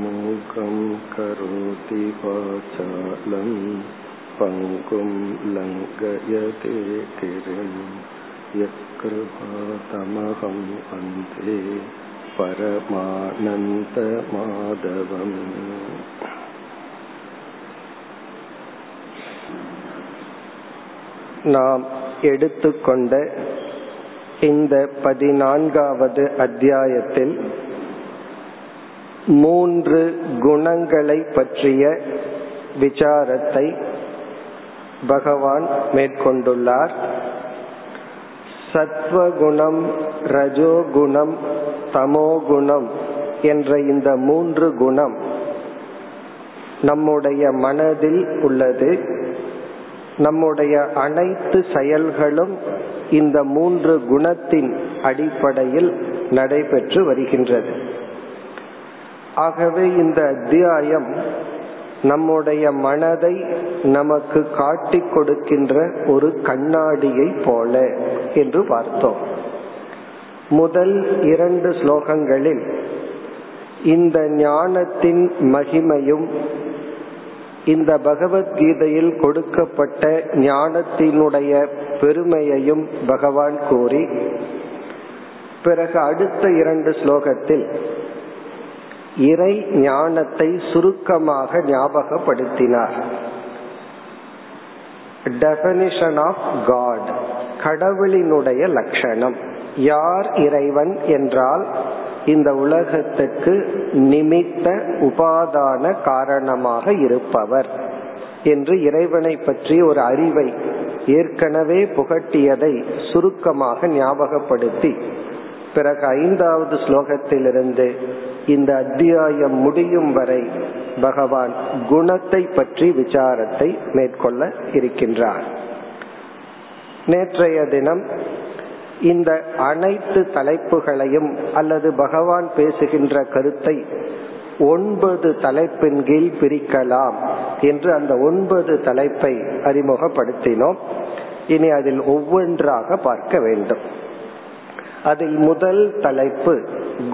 मूकं करोति वाचालं पङ्कुं लङ्घयते गिरिं यत्कृपातमहं वन्दे परमानन्दमाधवम् நாம் எடுத்துக்கொண்ட இந்த பதினான்காவது அத்தியாயத்தில் மூன்று குணங்களை பற்றிய விசாரத்தை பகவான் மேற்கொண்டுள்ளார். சத்வகுணம் ரஜோகுணம் தமோகுணம் என்ற இந்த மூன்று குணம் நம்முடைய மனதில் உள்ளது. நம்முடைய அனைத்து செயல்களும் இந்த மூன்று குணத்தின் அடிப்படையில் நடைபெற்று வருகின்றது. ஆகவே இந்த அத்தியாயம் நம்முடைய மனதை நமக்கு காட்டிக் கொடுக்கின்ற ஒரு கண்ணாடியை போல என்று பார்த்தோம். முதல் இரண்டு ஸ்லோகங்களில் இந்த ஞானத்தின் மகிமையும் இந்த பகவத்கீதையில் கொடுக்கப்பட்ட ஞானத்தினுடைய பெருமையையும் பகவான் கூறி பிறகு அடுத்த இரண்டு ஸ்லோகத்தில் இறை ஞானத்தை சுருக்கமாக ஞாபகப்படுத்தினார். டெபனிஷன் ஆஃப் காட் கடவுளினுடைய லட்சணம். யார் இறைவன் என்றால் இந்த உலகத்துக்கு நிமித்த உபாதான காரணமாக இருப்பவர் என்று இறைவனை பற்றி ஒரு அறிவை ஏற்கனவே புகட்டியதை சுருக்கமாக ஞாபகப்படுத்தி பிறகு ஐந்தாவது ஸ்லோகத்திலிருந்து இந்த அத்தியாயம் முடியும் வரை பகவான் குணத்தை பற்றி விசாரத்தை மேற்கொள்ள இருக்கின்றார். நேற்றைய தினம் இந்த அனைத்து தலைப்புகளையும் அல்லது பகவான் பேசுகின்ற கருத்தை ஒன்பது தலைப்பின் கீழ் பிரிக்கலாம் என்று அந்த ஒன்பது தலைப்பை அறிமுகப்படுத்தினோம். இனி அதில் ஒவ்வொன்றாக பார்க்க வேண்டும். அதில் முதல் தலைப்பு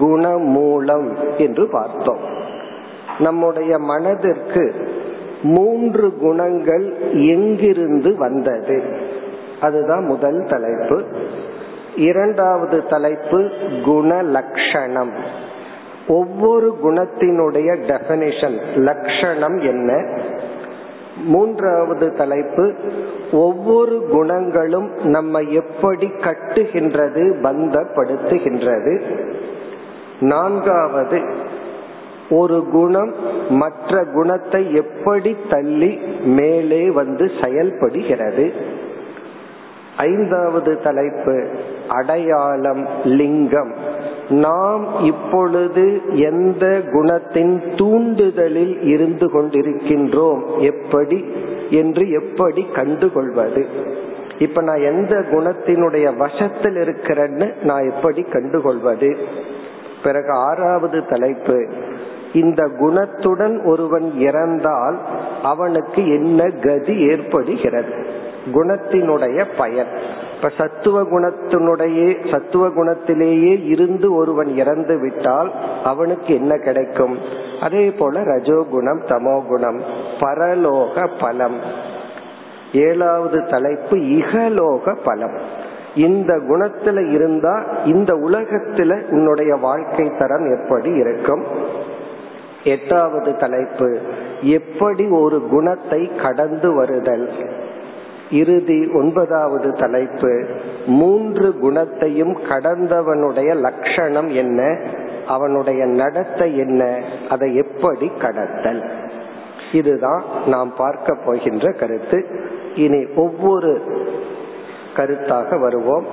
குணமூலம் என்று பார்த்தோம். நம்முடைய மனதிற்கு மூன்று குணங்கள் எங்கிருந்து வந்தது? அதுதான் முதல் தலைப்பு. இரண்டாவது தலைப்பு குணலக்ஷணம். ஒவ்வொரு குணத்தினுடைய டெபனிஷன் லட்சணம் என்ன? மூன்றாவது தலைப்பு ஒவ்வொரு குணங்களும் நம்மை எப்படி கட்டுகின்றது பந்தப்படுத்துகின்றது. நான்காவது ஒரு குணம் மற்ற குணத்தை எப்படி தள்ளி மேலே வந்து செயல்படுகிறது. ஐந்தாவது தலைப்பு அடையாளம் லிங்கம். நாம் இப்பொழுது எந்த குணத்தின் தூண்டுதலில் இருந்து கொண்டிருக்கின்றோம்? எப்படி? என்று எப்படி கண்டுகொள்வது? இப்ப நான் எந்த குணத்தினுடைய வசத்தில் இருக்கிறேன்னு நான் எப்படி கண்டுகொள்வது? பிறகு ஆறாவது தலைப்பு. இந்த குணத்துடன் ஒருவன் இறந்தால் அவனுக்கு என்ன கதி ஏற்படுகிறது? குணத்தினுடைய பயன். இப்ப சத்துவ குணத்தினுடைய சத்துவ குணத்திலேயே இருந்து ஒருவன் இறந்து விட்டால் அவனுக்கு என்ன கிடைக்கும்? அதே போல ரஜோகுணம் தமோகுணம் பரலோக பலம். ஏழாவது தலைப்பு இகலோக பலம். இந்த குணத்துல இருந்தா இந்த உலகத்துல உன்னுடைய வாழ்க்கை தரம் எப்படி இருக்கும்? எட்டாவது தலைப்பு எப்படி ஒரு குணத்தை கடந்து வருதல்? இறுதி ஒன்பதாவது தலைப்பு மூன்று குணத்தையும் கடந்தவனுடைய லட்சணம் என்ன? அவனுடைய நடத்தை என்ன? அதை எப்படி கடத்தல்? இதுதான் நாம் பார்க்க போகின்ற கருத்து. இனி ஒவ்வொரு கருத்தாக வருவோம்.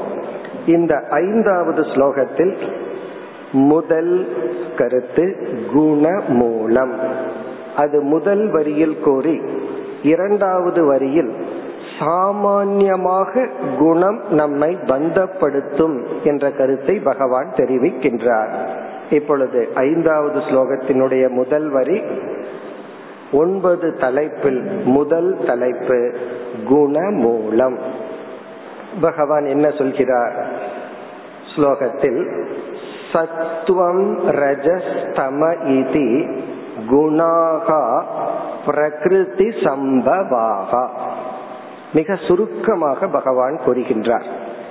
இந்த ஐந்தாவது ஸ்லோகத்தில் முதல் கருத்து குண மூலம் அது முதல் வரியில் கூறி இரண்டாவது வரியில் சாமான்யமாக குணம் நம்மை பந்தப்படுத்தும் என்ற கருத்தை பகவான் தெரிவிக்கின்றார். இப்பொழுது ஐந்தாவது ஸ்லோகத்தினுடைய முதல் வரி ஒன்பது தலைப்பில் முதல் தலைப்பு குணமூலம். பகவான் என்ன சொல்கிறார்? ஸ்லோகத்தில் சத்வம் ரஜஸ்தம இதி குணாகா பிரகிருதி சம்பவாகா. மிக சுருக்கமாக பகவான் கூறுகின்றார்.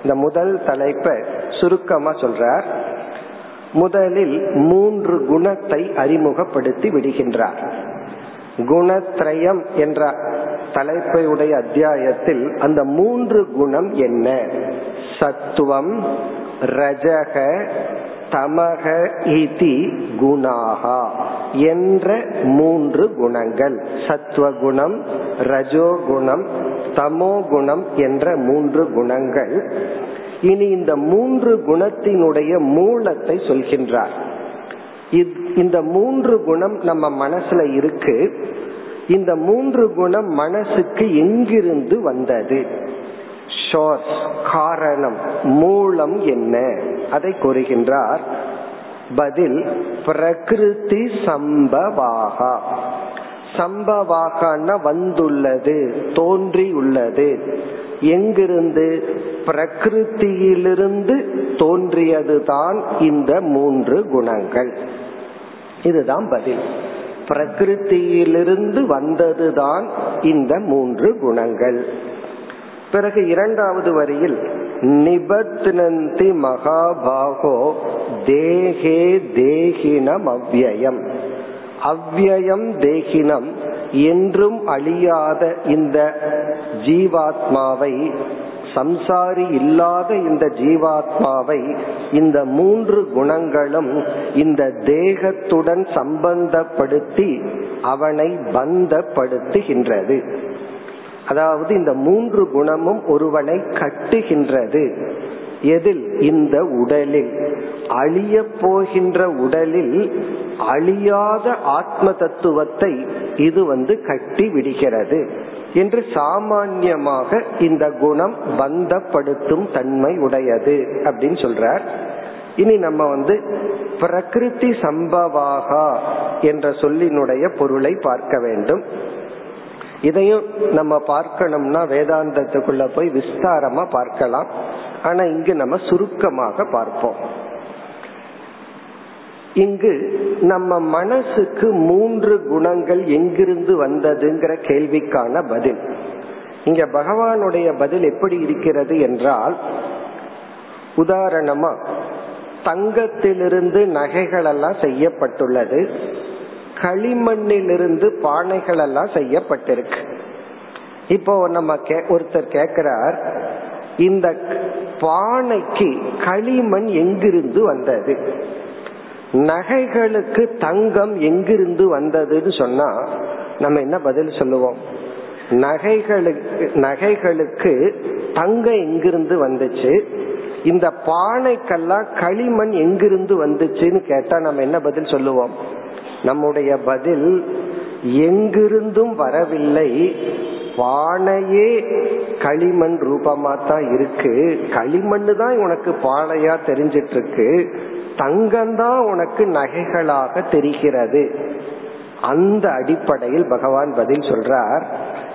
இந்த முதல் தலைப்பை சுருக்கமா சொல்றார். முதலில் மூன்று குணத்தை அறிமுகப்படுத்தி விடுகின்றார். குணத்ரயம் என்ற தலைப்பையுடைய அத்தியாயத்தில் அந்த மூன்று குணம் என்ன? சத்துவம் ரஜக தமக இதி குணாகா என்ற மூன்று குணங்கள். சத்துவ குணம் ரஜோகுணம் தமோ குணம் என்ற மூன்று குணங்கள். இனி இந்த மூன்று குணத்தினுடைய மூலத்தை சொல்கின்றார். இந்த மூன்று குணம் நம்ம மனசுல இருக்கு. இந்த மூன்று குணம் மனசுக்கு எங்கிருந்து வந்தது? ஷோர்ஸ் காரணம் மூலம் என்ன? அதை கூறுகின்றார். பதில் பிரகிருதி சம்பவாகா. சம்பவாகன வந்துள்ளது தோன்றியுள்ளது. எங்கிருந்து? பிரகிருத்தியிலிருந்து தோன்றியதுதான் இந்த மூன்று குணங்கள். இதுதான் பதில். பிரகிருத்தியிலிருந்து வந்ததுதான் இந்த மூன்று குணங்கள். பிறகு இரண்டாவது வரியில் நிபத்னந்தி மகாபாகோ தேகே தேகினம் அவ்வயம் அவ்வயம் தேகினம் என்றும் அழியாத இந்த ஜீவாத்மாவை சம்சாரி இல்லாத இந்த ஜீவாத்மாவை இந்த மூன்று குணங்களும் இந்த தேகத்துடன் சம்பந்தப்படுத்தி அவனை பந்தப்படுத்துகின்றது. அதாவது இந்த மூன்று குணமும் ஒருவனை கட்டுகின்றது. எதில்? இந்த உடலில். அழிய போகின்ற உடலில் அழியாத ஆத்ம தத்துவத்தை இது வந்து கட்டி விடுகிறது என்று சாமான்யமாக இந்த குணம் பந்தப்படுத்தும் தன்மை உடையது அப்படின்னு சொல்றார். இனி நம்ம வந்து பிரகிருதி சம்பவாகா என்ற சொல்லினுடைய பொருளை பார்க்க வேண்டும். இதையும் நம்ம பார்க்கணும்னா வேதாந்தத்துக்குள்ள போய் விஸ்தாரமா பார்க்கலாம். ஆனா இங்கு நம்ம சுருக்கமாக பார்ப்போம். இங்கு நம்ம மனசுக்கு மூன்று குணங்கள் எங்கிருந்து வந்ததுங்கிற கேள்விக்கான பதில். இங்க பகவானுடைய பதில் எப்படி இருக்கிறது என்றால் உதாரணமா தங்கத்திலிருந்து நகைகள் எல்லாம் செய்யப்பட்டுள்ளது களிமண்ணிலிருந்து பானைகள் எல்லாம் செய்யப்பட்டிருக்கு. இப்போ நம்ம ஒருத்தர் கேக்குறார் இந்த பானைக்கு களிமண் எங்கிருந்து வந்தது? நகைகளுக்கு தங்கம் எங்கிருந்து வந்ததுன்னு சொன்னா நம்ம என்ன பதில் சொல்லுவோம்? நகைகளுக்கு நகைகளுக்கு தங்கம் எங்கிருந்து வந்துச்சு? இந்த பானைக்கெல்லாம் களிமண் எங்கிருந்து வந்துச்சுன்னு கேட்டா நம்ம என்ன பதில் சொல்லுவோம்? நம்முடைய பதில் எங்கிருந்தும் வரவில்லை. பானையே களிமண் ரூபமா தான் இருக்கு. களிமண் தான் உனக்கு பானையா தெரிஞ்சிட்டு இருக்கு தங்கம்தான் உனக்கு நகைகளாக தெரிகிறது. அந்த அடிப்படையில் பகவான் பதில் சொல்றார்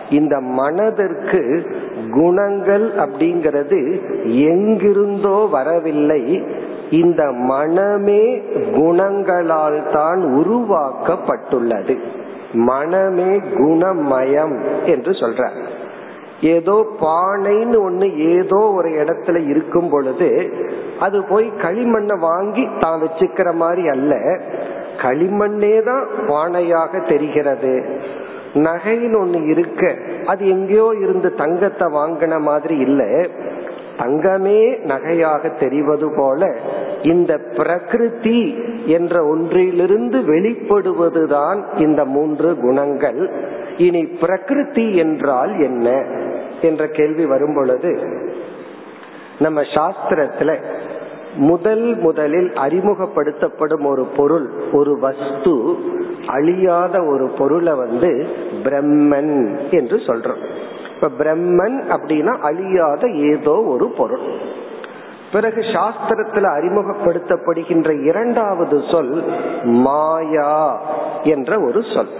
இந்த மனதிற்கு குணங்கள் அப்படிங்கிறது எங்கிருந்தோ வரவில்லை. இந்த மனமே குணங்களால் தான் உருவாக்கப்பட்டுள்ளது. மனமே குணமயம் என்று சொல்றார். ஏதோ பானைன்னு ஒண்ணு ஏதோ ஒரு இடத்துல இருக்கும் பொழுது அது போய் களிமண்ணை வாங்கி தான் வச்சுக்கிற மாதிரி அல்ல. களிமண்ணே தான் பானையாக தெரிகிறது. நகைன்னு ஒண்ணு இருக்க அது எங்கேயோ இருந்து தங்கத்தை வாங்கின மாதிரி இல்லை. தங்கமே நகையாக தெரிவது போல இந்த பிரகிருதி என்ற ஒன்றிலிருந்து வெளிப்படுவதுதான் இந்த மூன்று குணங்கள். இனி பிரகிருதி என்றால் என்ன? என்ற கேள்வி வரும் பொழுது நம்ம சாஸ்திரத்துல முதல் முதலில் அறிமுகப்படுத்தப்படும் ஒரு பொருள் ஒரு வஸ்து அழியாத ஒரு பொருளை வந்து பிரம்மன் என்று சொல்றோம். இப்ப பிரம்மன் அப்படின்னா அழியாத ஏதோ ஒரு பொருள். பிறகு சாஸ்திரத்துல அறிமுகப்படுத்தப்படுகின்ற இரண்டாவது சொல் மாயா என்ற ஒரு சொல்.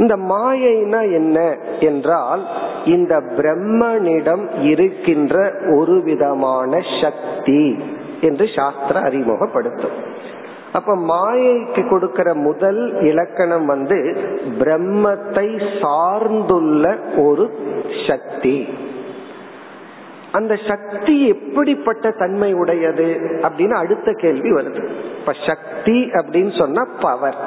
இந்த மாயைனா என்ன என்றால் இந்த பிரம்மனிடம் இருக்கின்ற ஒரு விதமான சக்தி என்று சாஸ்திர அறிமுகப்படுத்தும். அப்ப மாயைக்கு கொடுக்கிற முதல் இலக்கணம் வந்து பிரம்மத்தை சார்ந்துள்ள ஒரு சக்தி. அந்த சக்தி எப்படிப்பட்ட தன்மை உடையது அப்படின்னு அடுத்த கேள்வி வருது. இப்ப சக்தி அப்படின்னு சொன்னா பவர்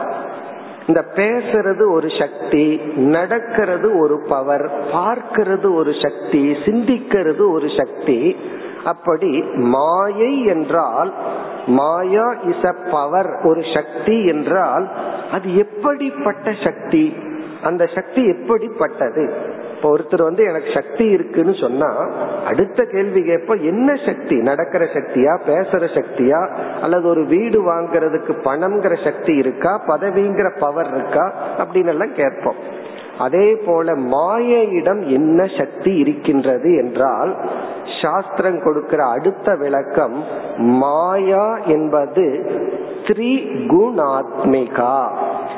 இந்த பேசுறது ஒரு சக்தி நடக்கிறது ஒரு பவர் பார்க்கிறது ஒரு சக்தி சிந்திக்கிறது ஒரு சக்தி. அப்படி மாயை என்றால் மாயா இஸ் அ பவர் ஒரு சக்தி என்றால் அது எப்படிப்பட்ட சக்தி? அந்த சக்தி எப்படிப்பட்டது? இப்ப ஒருத்தர் வந்து எனக்கு சக்தி இருக்குன்னு சொன்னா அடுத்த கேள்வி கேட்ப என்ன சக்தி? நடக்கிற சக்தியா பேசுற சக்தியா? அல்லது ஒரு வீடு வாங்குறதுக்கு பணம்ங்கிற சக்தி இருக்கா? பதவிங்கிற பவர் இருக்கா? அப்படின்னு எல்லாம் கேட்போம். அதே போல மாயையிடம் என்ன சக்தி இருக்கின்றது என்றால் சாஸ்திரம் கொடுக்கிற அடுத்த விளக்கம் மாயா என்பது திரிகுணாத்மிகா.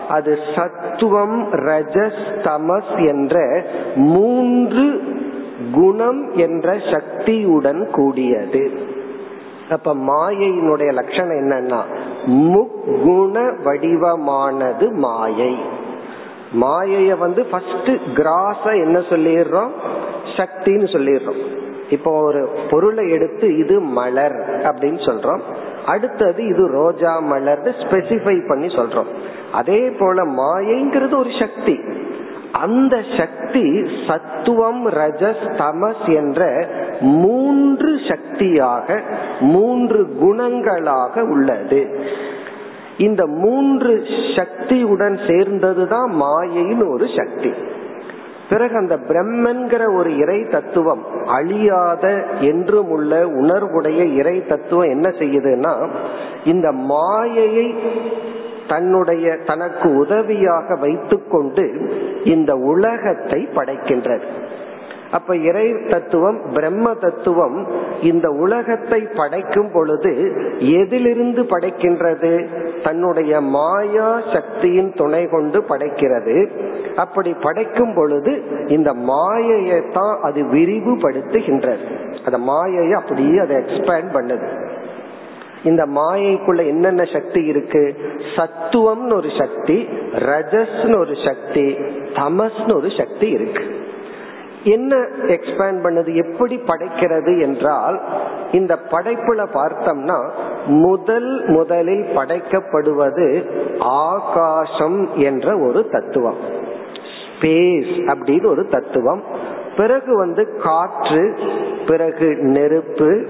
அது சத்துவம் ரஜஸ் தமஸ் என்ற மூன்று குணம் என்ற சக்தியுடன் கூடியது. அப்ப மாயையினுடைய லட்சணம் என்னன்னா முக்குண வடிவமானது மாயை. மாயைய வந்து ஃபர்ஸ்ட் கிராஸ என்ன சொல்லிடுறோம்? சக்தின்னு சொல்லிடுறோம். இப்போ ஒரு பொருளை எடுத்து இது மலர் அப்படின்னு சொல்றோம். அடுத்தது இது ரோஜா மலர் ஸ்பெசிஃபை பண்ணி சொல்றோம். அதே போல மாயைங்கிறது ஒரு சக்தி. அந்த சக்தி சத்துவம் ரஜஸ் தமஸ் என்ற மூன்று சக்தியாக மூன்று குணங்களாக உள்ளது. இந்த மூன்று சக்தியுடன் சேர்ந்ததுதான் மாயைன்னு ஒரு சக்தி. பிறகு அந்த பிரம்மன்கிற ஒரு இறை தத்துவம் அழியாத என்றும் உள்ள உணர்வுடைய இறை தத்துவம் என்ன செய்யுதுன்னா இந்த மாயையை தன்னுடைய தனக்கு உதவியாக வைத்துக்கொண்டு இந்த உலகத்தை படைக்கின்றது. அப்ப இறை தத்துவம் பிரம்ம தத்துவம் இந்த உலகத்தை படைக்கும் பொழுது எதிலிருந்து படைக்கின்றது? தன்னுடைய மாயா சக்தியின் துணை கொண்டு படைக்கிறது. அப்படி படைக்கும் பொழுது இந்த மாயையை தான் அது விரிவுபடுத்துகின்றது. அந்த மாயையை அப்படியே அதை எக்ஸ்பேண்ட் பண்ணுது. இந்த மாயைக்குள்ள என்னென்ன சக்தி இருக்கு? சத்துவம்னு ஒரு சக்தி ரஜஸ்னு ஒரு சக்தி தமஸ்னு ஒரு சக்தி இருக்கு. என்ன எக்ஸ்பேண்ட் பண்ணது எப்படி படைக்கிறது என்றால் இந்த படைப்புல பார்த்தோம்னா முதல் முதலில் படைக்கப்படுவது ஆகாசம் என்ற ஒரு தத்துவம். ஸ்பேஸ் அப்படின்னு ஒரு தத்துவம். பிறகு வந்து காற்று பிறகு நெருப்பு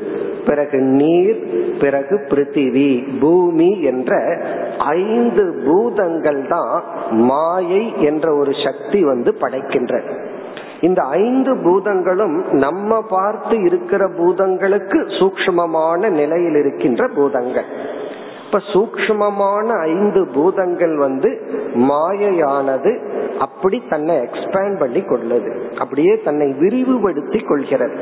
பிறகு நீர் பிறகு பிருத்திவி பூமி என்ற ஐந்து பூதங்கள் தான் மாயை என்ற ஒரு சக்தி வந்து படைக்கின்ற. இந்த ஐந்து பூதங்களும் நம்ம பார்த்து இருக்கிற பூதங்களுக்கு சூக்மமான நிலையில் இருக்கின்ற பூதங்கள். இப்ப சூக்மமான ஐந்து பூதங்கள் வந்து மாயையானது அப்படி தன்னை எக்ஸ்பேண்ட் பண்ணி கொள்ளுது. அப்படியே தன்னை விரிவுபடுத்தி கொள்கிறது.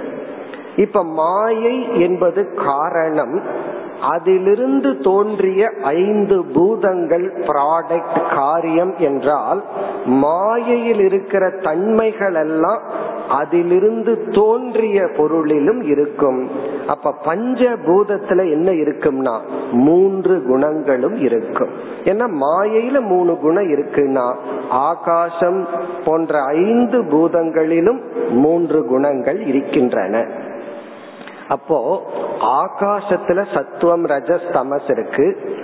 இப்ப மாயை என்பது காரணம். அதிலிருந்து தோன்றிய ஐந்து பூதங்கள் ப்ராடக்ட் காரியம் என்றால் மாயையில் இருக்கிற தன்மைகள் எல்லாம் அதிலிருந்து தோன்றிய பொருளிலும் இருக்கும். அப்ப பஞ்ச பூதத்துல என்ன இருக்கும்னா மூன்று குணங்களும் இருக்கும். ஏன்னா மாயையில மூணு குணம் இருக்குன்னா ஆகாசம் போன்ற ஐந்து பூதங்களிலும் மூன்று குணங்கள் இருக்கின்றன. அப்போ ஆகாசத்துல சத்துவம் ரஜஸ் தமஸ் இருக்கு.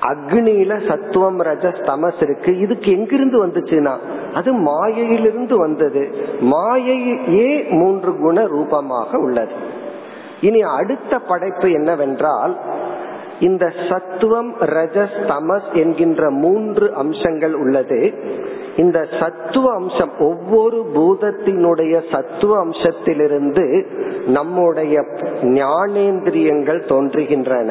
அக்னியில சத்துவம் ரஜஸ் தமஸ் இருக்கு. இதுக்கு எங்கிருந்து வந்துச்சுன்னா அது மாயையிலிருந்து வந்தது. மாயையே மூன்று குண ரூபமாக உள்ளது. இனி அடுத்த படைப்பு என்னவென்றால் இந்த சத்துவம் ரஜஸ் தமஸ் என்கின்ற மூன்று அம்சங்கள் உள்ளது. இந்த சத்துவ அம்சம் ஒவ்வொரு பூதத்தினுடைய சத்துவ அம்சத்திலிருந்து நம்முடைய ஞானேந்திரியங்கள் தோன்றுகின்றன.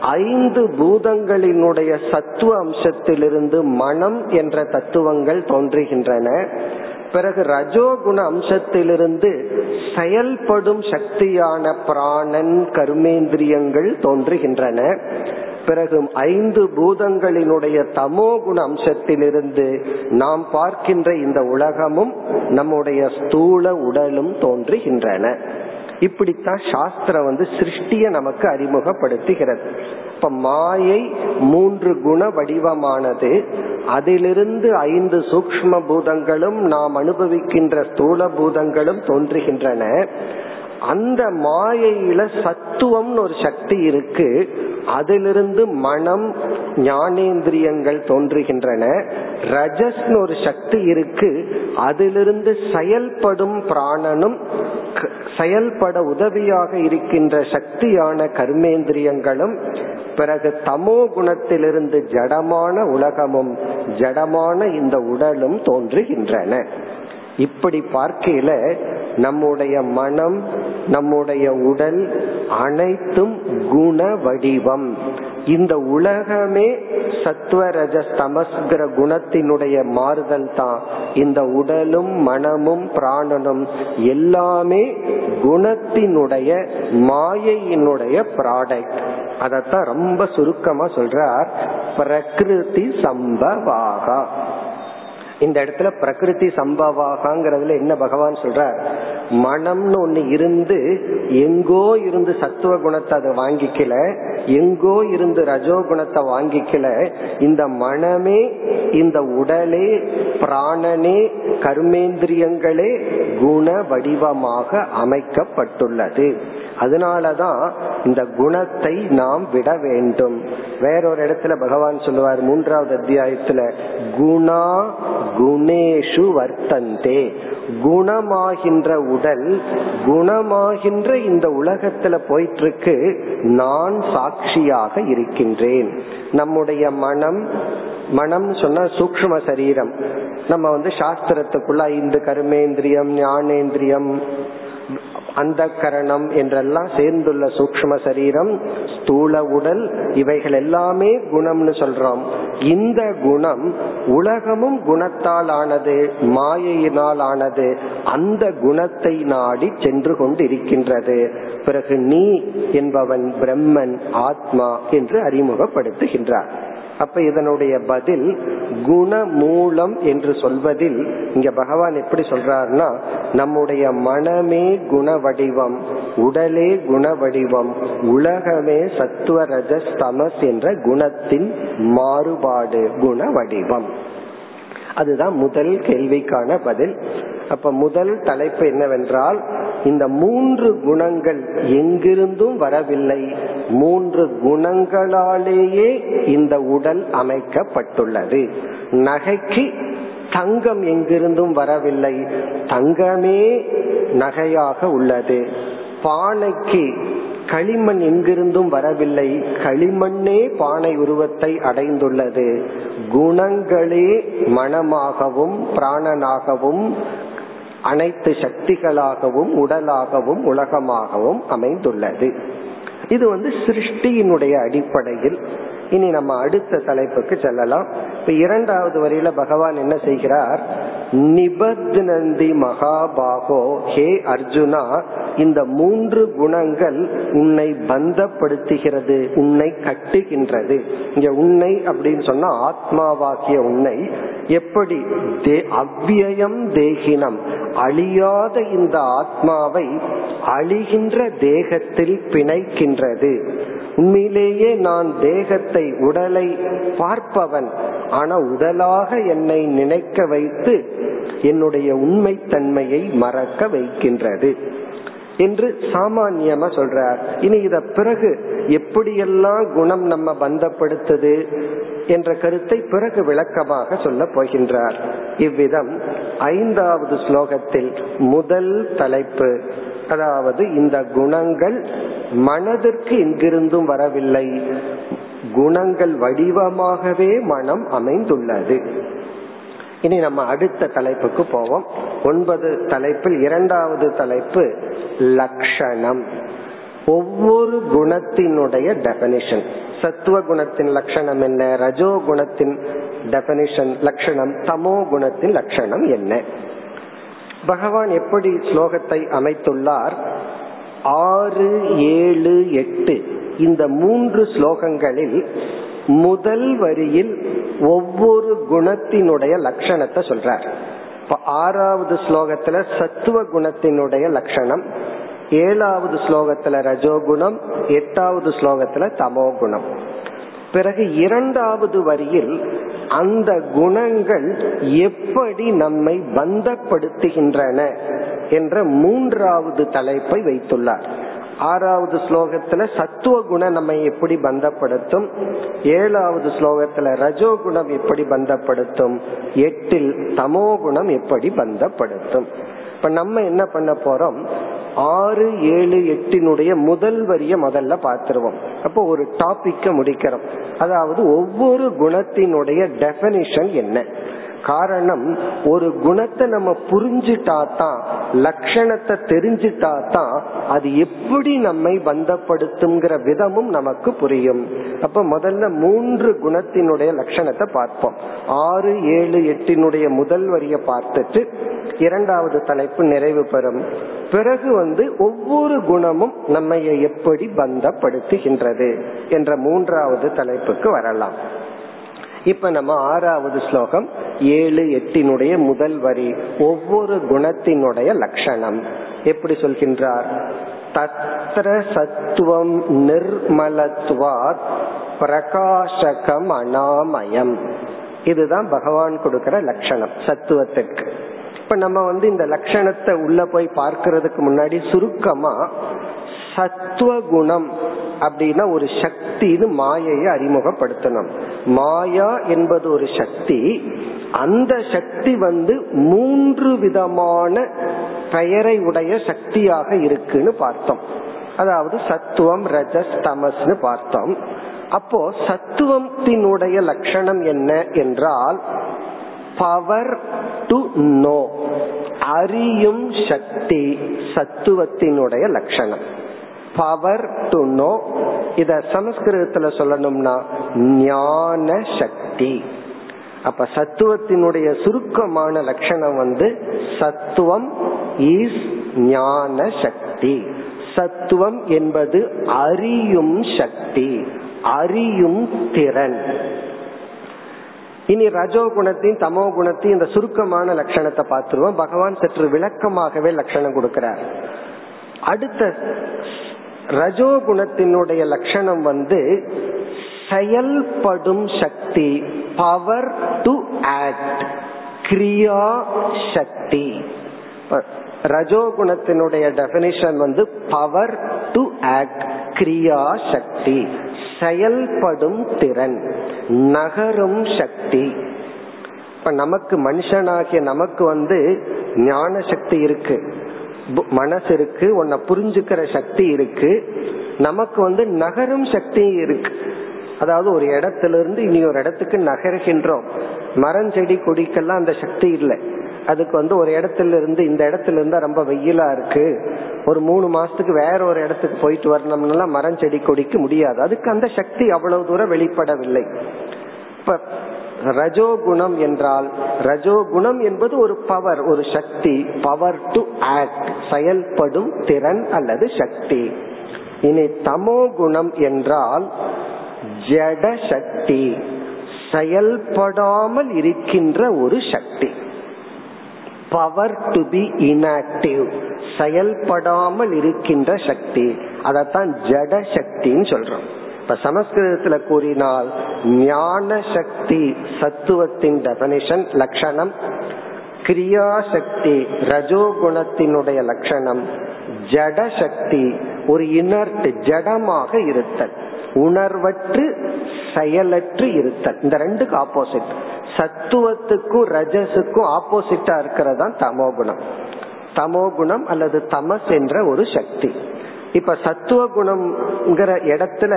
ஐந்து பூதங்களினுடைய சத்துவ அம்சத்திலிருந்து மனம் என்ற தத்துவங்கள் தோன்றுகின்றன. பிறகு ரஜோகுண அம்சத்திலிருந்து செயல்படும் சக்தியான பிராணன் கர்மேந்திரியங்கள் தோன்றுகின்றன. பிறகு ஐந்து பூதங்களினுடைய தமோ குண அம்சத்திலிருந்து நாம் பார்க்கின்ற இந்த உலகமும் நம்முடைய ஸ்தூல உடலும் தோன்றுகின்றன. இப்படித்தான் சாஸ்திரம் வந்து சிருஷ்டிய நமக்கு அறிமுகப்படுத்துகிறது. இப்ப மாயை மூன்று குண வடிவமானது. அதிலிருந்து ஐந்து சூக்ம பூதங்களும் நாம் அனுபவிக்கின்ற ஸ்தூல பூதங்களும் தோன்றுகின்றன. அந்த மாயையில சத்துவம்னு ஒரு சக்தி இருக்கு. அதிலிருந்து மனம் ஞானேந்திரியங்கள் தோன்றுகின்றன. ரஜஸ்னு ஒரு சக்தி இருக்கு. அதிலிருந்து செயல்படும் பிராணனும் செயல்பட உதவியாக இருக்கின்ற சக்தியான கர்மேந்திரியங்களும் பிறகு தமோ குணத்திலிருந்து ஜடமான உலகமும் ஜடமான இந்த உடலும் தோன்றுகின்றன. இப்படி பார்க்கையில நம்முடைய மனம் நம்முடைய உடல் அனைத்தும் குண வடிவம். இந்த உலகமே சத்வரஜமஸ்கிற குணத்தினுடைய மாறுதல் தான். இந்த உடலும் மனமும் பிராணனும் எல்லாமே குணத்தினுடைய மாயையினுடைய ப்ராடக்ட் அதத்தான் ரொம்ப சுருக்கமா சொல்றார் பிரகிருதி சம்பவாகா. இந்த இடத்துல பிரகிருதி சம்பவாகங்கிறதுல என்ன பகவான் சொல்றார்? மனம்னு ஒண்ணு இருந்து எங்கோ இருந்து சத்துவ குணத்தை அதை வாங்கிக்கல எங்கோ இருந்து ரஜோ குணத்தை வாங்கிக்கல இந்த மனமே இந்த உடலே பிராணனே கர்மேந்திரியங்களே குண வடிவமாக அமைக்கப்பட்டுள்ளது. அதனாலதான் இந்த குணத்தை நாம் விட வேண்டும். வேறொரு இடத்துல பகவான் சொல்லுவார் மூன்றாவது அத்தியாயத்துல குணா குணேஷு வர்த்தந்தே. குணமாகின்ற உடல் குணமாகின்ற இந்த உலகத்துல போயிட்டு இருக்கு நான் சாட்சியாக இருக்கின்றேன். நம்முடைய மனம் மனம் சொன்னா சூக்ம சரீரம். நம்ம வந்து சாஸ்திரத்துக்குள்ள ஐந்து கர்மேந்திரியம் ஞானேந்திரியம் அந்த கரணம் என்றெல்லாம் சேர்ந்துள்ள சூக்ம சரீரம் ஸ்தூல உடல் இவைகள் எல்லாமே குணம்னு சொல்றோம். இந்த குணம் உலகமும் குணத்தால் ஆனது மாயையினால் ஆனது அந்த குணத்தை நாடி சென்று கொண்டு இருக்கின்றது பிறகு நீ என்பவன் பிரம்மன் ஆத்மா என்று அறிமுகப்படுத்துகின்றார். அப்ப இதனுடைய பதில் குணமூலம் என்று சொல்வதில் இங்க பகவான் எப்படி சொல்றாருன்னா நம்முடைய மனமே குண வடிவம் உடலே குண வடிவம் உலகமே சத்துவ தமஸ் என்ற குணத்தின் மாறுபாடு குண வடிவம் அதுதான் முதல் கேள்விக்கான பதில். அப்ப முதல் தலைப்பு என்னவென்றால் இந்த மூன்று குணங்கள் எங்கிருந்தும் வரவில்லை. மூன்று குணங்களாலேயே இந்த உடல் அமைக்கப்பட்டுள்ளது. நகைக்கு தங்கம் எங்கிருந்தும் வரவில்லை. தங்கமே நகையாக உள்ளது. பானைக்கு களிமண் எங்கிருந்தும் வரவில்லை. களிமண்ணே பானை உருவத்தை அடைந்துள்ளது. குணங்களே மனமாகவும் பிராணனாகவும் அனைத்து சக்திகளாகவும் உடலாகவும் உலகமாகவும் அமைந்துள்ளது. இது வந்து சிருஷ்டியினுடைய அடிப்படையில் இனி நம்ம அடுத்த தலைப்புக்கு செல்லலாம். இப்ப இரண்டாவது வரியில பகவான் என்ன செய்கிறார்? நிபத்னந்தி மகாபாகோ ஹே அர்ஜுனா இந்த மூன்று குணங்கள் உன்னை பந்தப்படுத்துகிறது உன்னை கட்டுகின்றது. இங்க உன்னை அப்படின்னு சொன்னா ஆத்மாவாக்கிய உன்னை எப்படி அவ்வியம் தேகினம். அழியாத இந்த ஆத்மாவை அழிகின்ற தேகத்தில் பிணைக்கின்றது. உண்மையிலேயே நான் தேகத்தை உடலை பார்ப்பவன் ஆனா உடலாக என்னை நினைக்க வைத்து என்னுடைய உண்மைத்தன்மையை மறக்க வைக்கின்றது. என்று சாமான்யமா சொல்றார். இனி இத பிறகு எப்படியெல்லாம் குணம் நம்ம பந்தப்படுத்துது என்ற கருத்தை பிறகு விளக்கமாக சொல்ல போகின்றார். இவ்விதம் ஐந்தாவது ஸ்லோகத்தில் முதல் தலைப்பு அதாவது இந்த குணங்கள் மனதிற்கு எங்கிருந்தும் வரவில்லை. குணங்கள் வடிவமாகவே மனம் அமைந்துள்ளது. இனி நம்ம அடுத்த தலைப்புக்கு போவோம். ஒன்பது தலைப்பில் இரண்டாவது தலைப்பு லக்ஷணம். ஒவ்வொரு குணத்தினுடைய டெபனிஷன் சத்துவ குணத்தின் லட்சணம் என்ன? ரஜோ குணத்தின் டெபனிஷன் லட்சணம் தமோ குணத்தின் லட்சணம் என்ன? பகவான் எப்படி ஸ்லோகத்தை அமைத்துள்ளார்? ஆறு ஏழு எட்டு. இந்த மூன்று ஸ்லோகங்களில் முதல் வரியில் ஒவ்வொரு குணத்தினுடைய லட்சணத்தை சொல்றார். இப்ப ஆறாவது ஸ்லோகத்துல சத்துவ குணத்தினுடைய லட்சணம் ஏழாவது ஸ்லோகத்துல ரஜோகுணம் எட்டாவது ஸ்லோகத்துல தமோகுணம். பிறகு இரண்டாவது வரியில் அந்த குணங்கள் எப்படி நம்மை பந்தப்படுத்துகின்றன என்ற மூன்றாவது தலைப்பை வைத்துள்ளார். ஆறாவது ஸ்லோகத்துல சத்துவ குணம் நம்ம எப்படி பந்தப்படுத்தும்? ஏழாவது ஸ்லோகத்துல ரஜோ குணம் எப்படி பந்தப்படுத்தும்? எட்டில் தமோ குணம் எப்படி பந்தப்படுத்தும்? இப்ப நம்ம என்ன பண்ண போறோம்? ஆறு ஏழு எட்டினுடைய முதல் வரிய முதல்ல பார்த்துருவோம். அப்போ ஒரு டாபிக்க முடிக்கிறோம். அதாவது ஒவ்வொரு குணத்தினுடைய டெபனிஷன் என்ன? காரணம் ஒரு குணத்தை நம்ம புரிஞ்சுட்டா தான் லட்சணத்தை தெரிஞ்சுட்டா தான் அது எப்படி நம்மை பந்தப்படுத்துங்கிற விதமும் நமக்கு புரியும். அப்ப முதல்ல மூன்று குணத்தினுடைய லட்சணத்தை பார்ப்போம். ஆறு ஏழு எட்டினுடைய முதல் வரியை பார்த்துட்டு இரண்டாவது தலைப்பு நிறைவு பெறும். பிறகு வந்து ஒவ்வொரு குணமும் நம்மை எப்படி பந்தப்படுத்துகின்றது என்ற மூன்றாவது தலைப்புக்கு வரலாம். இப்ப நம்ம ஆறாவது ஸ்லோகம் ஏழு எட்டினுடைய முதல் வரி ஒவ்வொரு குணத்தினுடைய லட்சணம். எப்படி சொல்கின்றார்? தத்ர சத்துவம் நிர்மலத்வாத் பிரகாசகம் அனாமயம். இதுதான் பகவான் கொடுக்கிற லட்சணம் சத்துவத்திற்கு. இப்ப நம்ம வந்து இந்த லட்சணத்தை உள்ள போய் பார்க்கறதுக்கு முன்னாடி சுருக்கமா சத்துவ குணம் அப்படின்னா ஒரு சக்தின்னு மாயையை அறிமுகப்படுத்தணும். மாயா என்பது ஒரு சக்தி அந்த சக்தி வந்து மூன்று விதமான பெயரை உடைய சக்தியாக இருக்குன்னு பார்த்தோம். அதாவது சத்துவம் ரஜஸ் தமஸ்னு பார்த்தோம். அப்போ சத்துவத்தினுடைய லட்சணம் என்ன என்றால் பவர் டு நோ அறியும் சக்தி சத்துவத்தினுடைய லட்சணம். பவர் டு நோ இத சமஸ்கிருதத்துல சொல்லணும்னா ஞான சக்தி. அப்ப சத்துவத்தினுடைய சுருக்கமான லட்சணம் வந்து சத்துவம் இஸ் ஞான சக்தி. சத்துவம் என்பது அறியும் சக்தி அறியும் திறன். இனி ரஜோ குணத்தையும் தமோ குணத்தையும் இந்த சுருக்கமான லட்சணத்தை பார்த்துருவோம். பகவான் சற்று விளக்கமாகவே லட்சணம் கொடுக்கிறார். அடுத்த ரஜோ குணத்தினுடைய லட்சணம் வந்து செயல்படும் சக்தி பவர் டு ஆக்ட் கிரியா சக்தி. ரஜோகுணத்தினுடைய டெபினிஷன் வந்து பவர் டு ஆக்ட் கிரியா சக்தி. செயல்படும் திறன் நகரும் சக்தி. இப்ப நமக்கு மனுஷனாகிய நமக்கு வந்து ஞான சக்தி இருக்கு. மனசு இருக்கு உன்னை புரிஞ்சுக்கிற சக்தி இருக்கு நமக்கு வந்து நகரும் சக்தி இருக்கு. அதாவது ஒரு இடத்துல இருந்து இனி ஒரு இடத்துக்கு நகர்கின்றோம். மரம் செடி கொடிக்கெல்லாம் அந்த சக்தி இல்லை. அதுக்கு வந்து ஒரு இடத்துல இருந்து இந்த இடத்துல இருந்தா ரொம்ப வெயிலா இருக்கு. ஒரு மூணு மாசத்துக்கு வேற ஒரு இடத்துக்கு போயிட்டு வரணும்னா மரம் செடி கொடிக்க முடியாது. அதுக்கு அந்த சக்தி அவ்வளவு தூரம் வெளிப்படவில்லை. இப்ப ரஜோகுணம் என்றால் ரஜோகுணம் என்பது ஒரு பவர் ஒரு சக்தி பவர் டு ஆக்ட் செயல்படும் திறன் அல்லது சக்தி. இனி தமோ குணம் என்றால் ஜட சக்தி செயல்படாமல் இருக்கின்ற ஒரு சக்தி. பவர் டு பி இன்ஆக்டிவ் செயல்படாமல் இருக்கின்ற சக்தி. அதத்தான் ஜட சக்தின்னு சொல்றோம். இப்ப சமஸ்கிருதத்துல கூறினால் ஞான சக்தி சத்துவத்தின் டெபனிஷன் லட்சணம். கிரியா சக்தி ரஜோகுணத்தினுடைய லட்சணம். ஜட சக்தி ஒரு இனர்ட் ஜடமாக இருத்தல். உணர்வற்று செயலற்று இருத்தல். இந்த ரெண்டுக்கு ஆப்போசிட் சத்துவத்துக்கும் ரஜசுக்கும் ஆப்போசிட்டா இருக்கிறது தான் தமோ குணம் தமோ குணம் அல்லது தமஸ் என்ற ஒரு சக்தி. இப்ப சத்துவ குணம்ங்கிற இடத்துல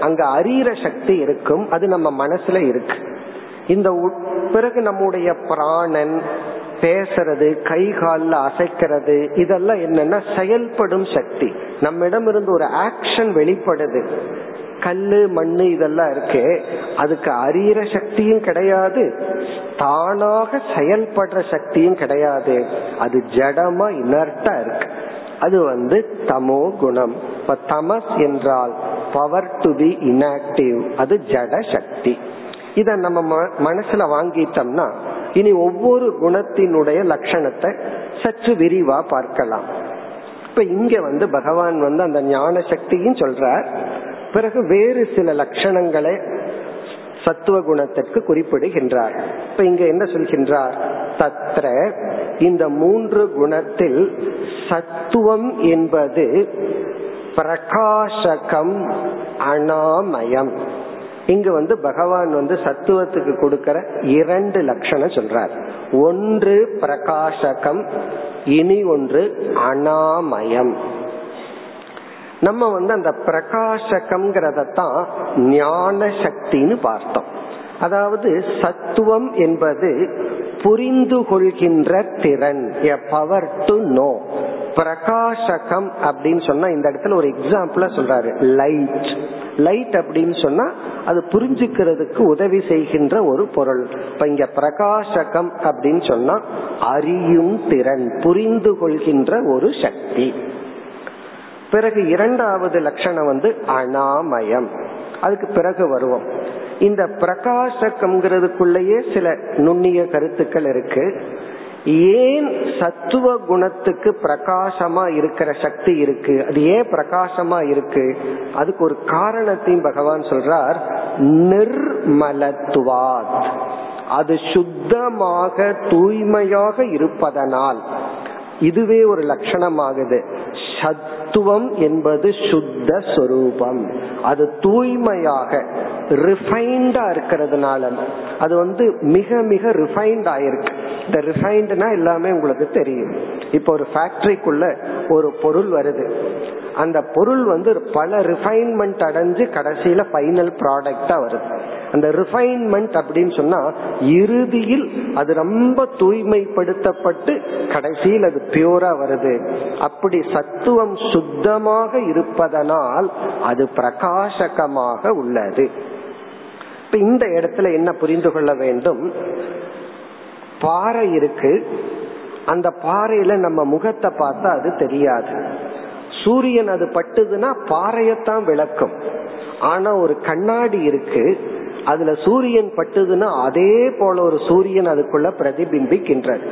அங்க அறிகிற சக்தி இருக்கும் அது நம்ம மனசுல இருக்கு. இந்த பிறகு நம்முடைய பிராணன் பேசுறது கை காலில் அசைக்கிறது இதெல்லாம் என்னன்னா செயல்படும் சக்தி. நம்மிடம் இருந்து ஒரு ஆக்ஷன் வெளிப்படுது. கல்லு மண்ணு இதெல்லாம் இருக்கு அதுக்கு அறிகிற சக்தியும் கிடையாது தானாக செயல்படுற சக்தியும் கிடையாது. அது ஜடமா இனர்ட்டா இருக்கு. அது வந்து தமோ குணம். இப்ப தமஸ் என்றால் பவர் டு பி இன்ஆக்டிவ் அது ஜட சக்தி. இத நம்ம மனசுல வாங்கிட்டோம்னா இனி ஒவ்வொரு குணத்தினுடைய லட்சணத்தை சற்று விரிவா பார்க்கலாம். இப்ப இங்க வந்து பகவான் வந்து அந்த ஞான சக்தியும் சொல்றார். பிறகு வேறு சில லட்சணங்களை சத்துவ குணத்திற்கு குறிப்பிடுகின்றார். இப்ப இங்க என்ன சொல்கின்றார்? தத்ர இந்த மூன்று குணத்தில் சத்துவம் என்பது பிரகாசகம் அனாமயம். இங்கு வந்து பகவான் வந்து சத்துவத்துக்கு கொடுக்கிற இரண்டு லட்சணம் சொல்றார். ஒன்று பிரகாசகம் இனி ஒன்று அனாமயம். நம்ம வந்து அந்த பிரகாசகம்ங்கிறதத்தான் ஞான சக்தின்னு பார்த்தோம். அதாவது சத்துவம் என்பது புரிந்து கொள்கின்ற திறன் எ பவர் டு நோ பிரகாசகம் அப்படின்னு சொன்னா இந்த இடத்துல ஒரு எக்ஸாம்பிள சொல்றாரு லைட் லைட் அப்படின்னு சொன்னா அது புரிஞ்சுக்கிறதுக்கு உதவி செய்கின்ற ஒரு பொருள். இப்ப இங்க பிரகாசகம் அப்படின்னு சொன்னா அறியும் திறன் புரிந்து கொள்கின்ற ஒரு சக்தி. பிறகு இரண்டாவது லட்சணம் வந்து அனாமயம். அதுக்கு பிறகு வருவோம். இந்த பிரகாசகம்ங்கிறதுக்குள்ளேயே சில நுண்ணிய கருத்துக்கள் இருக்கு. ஏன் சத்துவ குணத்துக்கு பிரகாசமா இருக்கிற சக்தி இருக்கு? அது ஏன் பிரகாசமா இருக்கு? அதுக்கு ஒரு காரணத்தையும் பகவான் சொல்றார். நிர்மலத்துவாத். அது சுத்தமாக தூய்மையாக இருப்பதனால். இதுவே ஒரு லட்சணமாகுது. சத்துவம் என்பது சுத்த சொரூபம். அது தூய்மையாக ரிஃபைண்டா இருக்கிறதுனால. அது வந்து மிக மிக ரிஃபைண்ட் ஆயிருக்கு. இந்த ரிஃபைண்ட்னா எல்லாமே உங்களுக்கு தெரியும். இப்போ ஒரு ஃபேக்டரிக்குள்ள ஒரு பொருள் வருது. அந்த பொருள் வந்து பல ரிஃபைன்மெண்ட் அடைஞ்சு கடைசியில ஃபைனல் ப்ராடக்டா வருது. அந்த ரிஃபைன்மெண்ட் அப்படின்னு சொன்னா இறுதியில் அது ரொம்ப தூய்மைப்படுத்தப்பட்டு கடைசியில் அது பியூரா வருது. அப்படி சத்துவம் சுத்தமாக இருப்பதனால் அது பிரகாசகமாக உள்ளது. இப்ப இந்த இடத்துல என்ன புரிந்து கொள்ள வேண்டும்? பாறை இருக்கு. அந்த பாறையில நம்ம முகத்தை பார்த்தா அது தெரியாது. சூரியன் அது பட்டுதுன்னா பாறையத்தான் விளக்கும். ஆனா ஒரு கண்ணாடி இருக்கு அதுல சூரியன் பட்டுதுன்னா அதே போல ஒரு சூரியன் அதுக்குள்ள பிரதிபிம்பிக்கின்றது.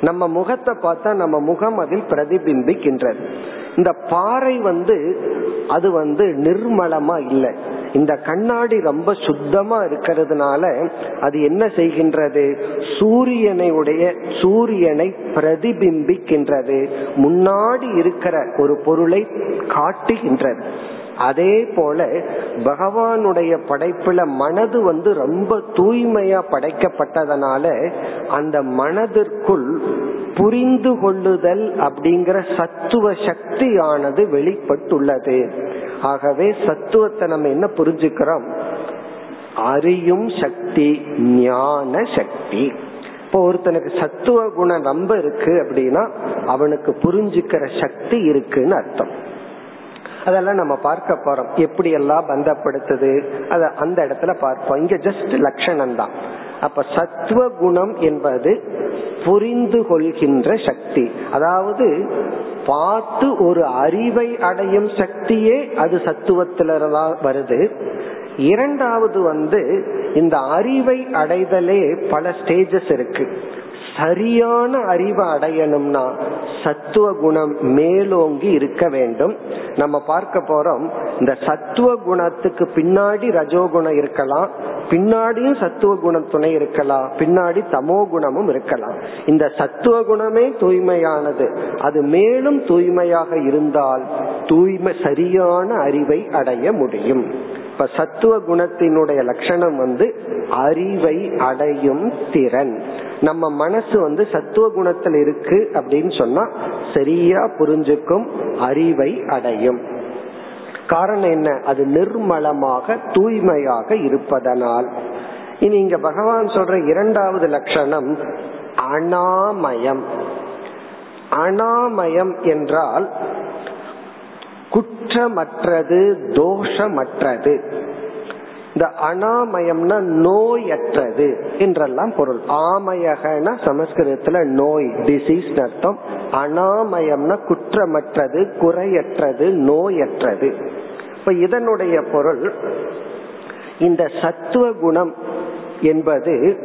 நம்ம முகத்தை பார்த்தா நம்ம முகம் அதில் பிரதிபிம்பிக்கின்றது. இந்த பாறை வந்து அது வந்து நிர்மலமா இல்லை. இந்த கண்ணாடி ரொம்ப சுத்தமா இருக்கிறதுனால அது என்ன செய்கின்றது? சூரியனையுடைய சூரியனை பிரதிபிம்பிக்கின்றது. முன்னாடி இருக்கிற ஒரு பொருளை காட்டுகின்றது. அதே போல பகவானுடைய படைப்புல மனது வந்து ரொம்ப தூய்மையா படைக்கப்பட்டதனால அந்த மனதிற்குள் புரிந்து கொள்ளுதல் அப்படிங்கிற சத்துவ சக்தியானது வெளிப்பட்டுள்ளது. ஆகவே சத்துவத்தை நம்ம என்ன புரிஞ்சுக்கிறோம்? அறியும் சக்தி ஞான சக்தி. இப்போ ஒருத்தனுக்கு சத்துவ குணம் ரொம்ப இருக்கு அப்படின்னா அவனுக்கு புரிஞ்சுக்கிற சக்தி இருக்குன்னு அர்த்தம். அதெல்லாம் நம்ம பார்க்க போறோம். எப்படி எல்லாம் பந்தப்படுத்துது? அத அந்த இடத்துல பார்ப்போம். இங்க ஜஸ்ட் லட்சணம் தான் அப்ப சத்துவ குணம் என்பது புரிந்து கொள்கின்ற சக்தி. அதாவது பார்த்து ஒரு அறிவை அடையும் சக்தியே அது சத்துவத்தில்தான் வருது. இரண்டாவது வந்து இந்த அறிவை அடைதலே பல ஸ்டேஜஸ் இருக்கு. சரியான அறிவை அடையணும்னா சத்துவ குணம் மேலோங்கி இருக்க வேண்டும். நம்ம பார்க்க போறோம் இந்த சத்துவ குணத்துக்கு பின்னாடி ரஜோகுணம் இருக்கலாம் பின்னாடியும் சத்துவ குணம் துணை இருக்கலாம் பின்னாடி தமோ குணமும் இருக்கலாம். இந்த சத்துவ குணமே தூய்மையானது. அது மேலும் தூய்மையாக இருந்தால் தூய்மை சரியான அறிவை அடைய முடியும். இப்ப சத்துவ குணத்தினுடைய லட்சணம் வந்து அறிவை அடையும் திறன். நம்ம மனசு வந்து சத்துவ குணத்தில் இருக்கு அப்படின்னு சொன்னா சரியா புரிஞ்சுக்கும் அறிவை அடையும். காரணம் என்ன? அது நிர்மலமாக தூய்மையாக இருப்பதனால். இனி இங்க பகவான் சொல்ற இரண்டாவது லட்சணம் அனாமயம். அனாமயம் என்றால் குற்றமற்றது தோஷமற்றது. இந்த அனாமயம்னா நோயற்றது என்றெல்லாம் பொருள். ஆமயகன சமஸ்கிருதத்துல நோய் டிசீஸ் அர்த்தம். அனாமயம்னா குற்றமற்றது குறையற்றது நோயற்றது. இப்ப இதனுடைய பொருள் இந்த சத்துவ குணம் என்பது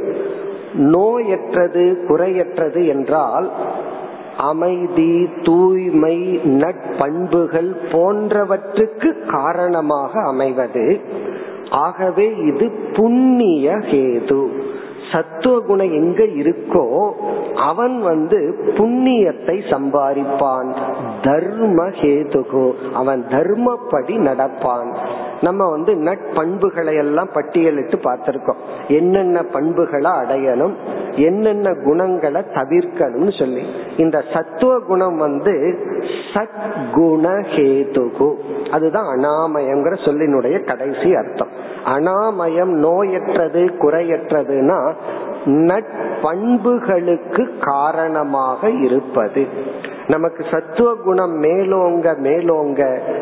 நோயற்றது குறையற்றது என்றால் அமைதி தூய்மை நட்பண்புகள் போன்றவற்றுக்கு காரணமாக அமைவது. ஆகவே இது புண்ணிய ஹேது. சத்துவ குணம் எங்க இருக்கோ அவன் வந்து புண்ணியத்தை சம்பாதிப்பான். தர்ம ஹேதுகோ. அவன் தர்மப்படி நடப்பான். நம்ம வந்து நட்பண்புகளை எல்லாம் பட்டியலிட்டு பார்த்திருக்கோம். என்னென்ன பண்புகளை அடையணும் என்னென்ன குணங்களை தவிர்க்கணும்னு சொல்லி. இந்த சத்துவ குணம் வந்து சத் குணஹேதுகு அதுதான் அனாமயங்கிற சொல்லினுடைய கடைசி அர்த்தம். அனாமயம் நோயற்றது குறையற்றதுன்னா நட்பண்புகளுக்கு காரணமாக இருப்பது. நமக்கு சத்துவ குணம் மேலோங்க மேலோங்க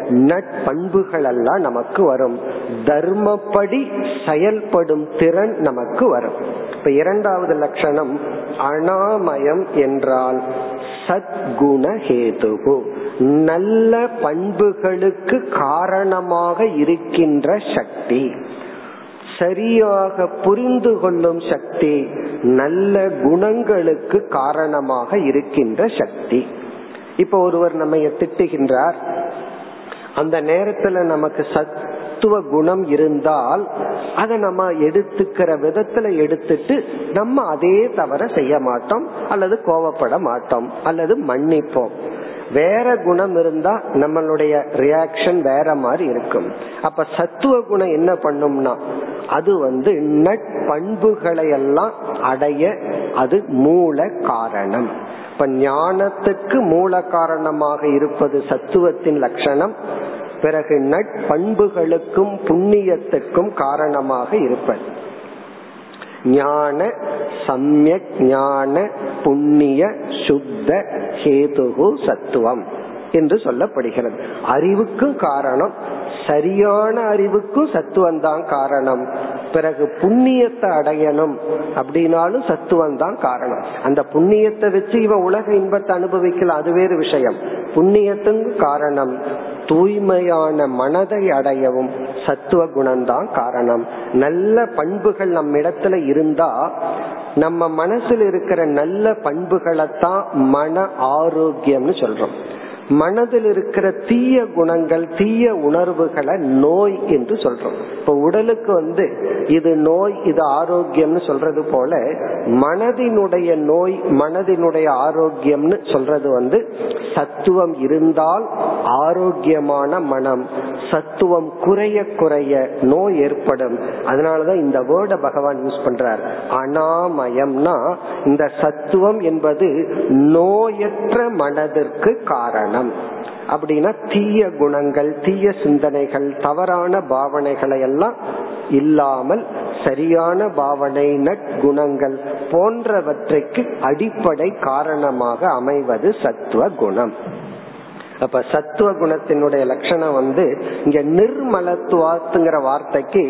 நட்பண்புகள் எல்லாம் நமக்கு வரும். தர்மப்படி செயல்படும் திறன் நமக்கு வரும். இப்ப இரண்டாவது லட்சணம் அனாமயம் என்றால் சத்குண ஹேதுகு நல்ல பண்புகளுக்கு காரணமாக இருக்கின்ற சக்தி. சரியாக புரிந்து கொள்ளும் சக்தி நல்ல குணங்களுக்கு காரணமாக இருக்கின்ற சக்தி. இப்ப ஒருவர் நம்ம திட்டுகின்றார் அந்த நேரத்துல நமக்கு சத்துவ குணம் இருந்தால் அதை நம்ம எடுத்துக்கிற விதத்துல எடுத்துட்டு நம்ம அதே தவற செய்ய மாட்டோம் அல்லது கோவப்பட மாட்டோம் அல்லது மன்னிப்போம். வேற குணம் இருந்தா நம்மளுடைய ரியாக்ஷன் வேற மாதிரி இருக்கும். அப்ப சத்துவ குணம் என்ன பண்ணும்னா அது வந்து நட்பண்புகளை எல்லாம் அடைய அது மூல காரணம். இப்ப ஞானத்துக்கு மூல காரணமாக இருப்பது சத்துவத்தின் லட்சணம் பிறகு நட்பண்புகளுக்கும் புண்ணியத்துக்கும் காரணமாக இருப்பது. ஞான சமயக் ஞான புண்ணிய சுத்த ஹேதுகு சத்துவம். என்று சொல்லப்படுகிறது. அறிவுக்கும் காரணம். சரியான அறிவுக்கும் சத்துவம் தான் காரணம். பிறகு புண்ணியத்தை அடையணும் அப்படின்னாலும் சத்துவம் தான் காரணம். அந்த புண்ணியத்தை வச்சு இவன் உலக இன்பத்தை அனுபவிக்கல அது வேறு விஷயம். புண்ணியத்துக்கு காரணம். தூய்மையான மனதை அடையவும் சத்துவ குணம்தான் காரணம். நல்ல பண்புகள் நம்ம இடத்துல இருந்தா நம்ம மனசுல இருக்கிற நல்ல பண்புகளைத்தான் மன ஆரோக்கியம்னு சொல்றோம். மனதில் இருக்கிற தீய குணங்கள் தீய உணர்வுகளை நோய் என்று சொல்றோம். இப்ப உடலுக்கு வந்து இது நோய் இது ஆரோக்கியம்னு சொல்றது போல மனதினுடைய நோய் மனதினுடைய ஆரோக்கியம்னு சொல்றது வந்து சத்துவம் இருந்தால் ஆரோக்கியமான மனம் சத்துவம் குறைய குறைய நோய் ஏற்படும். அதனாலதான் இந்த வேர்டை பகவான் யூஸ் பண்றார். அனாமயம்னா இந்த சத்துவம் என்பது நோயற்ற மனதிற்கு காரணம். அப்படின்னா தீய குணங்கள் தீய சிந்தனைகள் தவறான பாவனைகளை எல்லாம் இல்லாமல் சரியான பாவனை நற்குணங்கள் போன்றவற்றைக்கு அடிப்படை காரணமாக அமைவது சத்துவ குணம். அப்ப சத்துவ குணத்தினுடைய லட்சணம் வந்து இங்க நிர்மலத்துவாத்துங்கிற வார்த்தைக்கு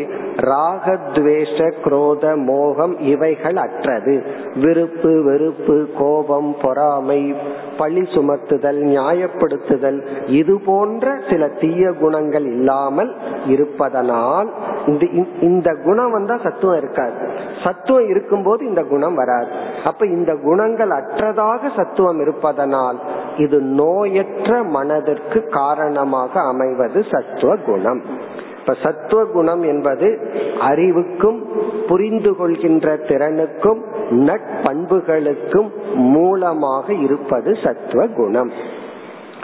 ராகத்வேஷ குரோத மோகம் இவைகள் அற்றது. விருப்பு வெறுப்பு கோபம் பொறாமை பழி சுமத்துதல் நியாயப்படுத்துதல் இது போன்ற சில தீய குணங்கள் இல்லாமல் இருப்பதனால் இந்த குணம் வந்தா சத்துவம் இருக்காது. சத்துவம் இருக்கும்போது இந்த குணம் வராது. அப்ப இந்த குணங்கள் அற்றதாக சத்துவம் இருப்பதனால் இது நோயற்ற மனதிற்கு காரணமாக அமைவது சத்துவ குணம் இப்ப சத்துவ குணம் என்பது அறிவுக்கும் புரிந்து கொள்கின்ற திறனுக்கும் நட்பண்புகளுக்கும் மூலமாக இருப்பது சத்துவ குணம்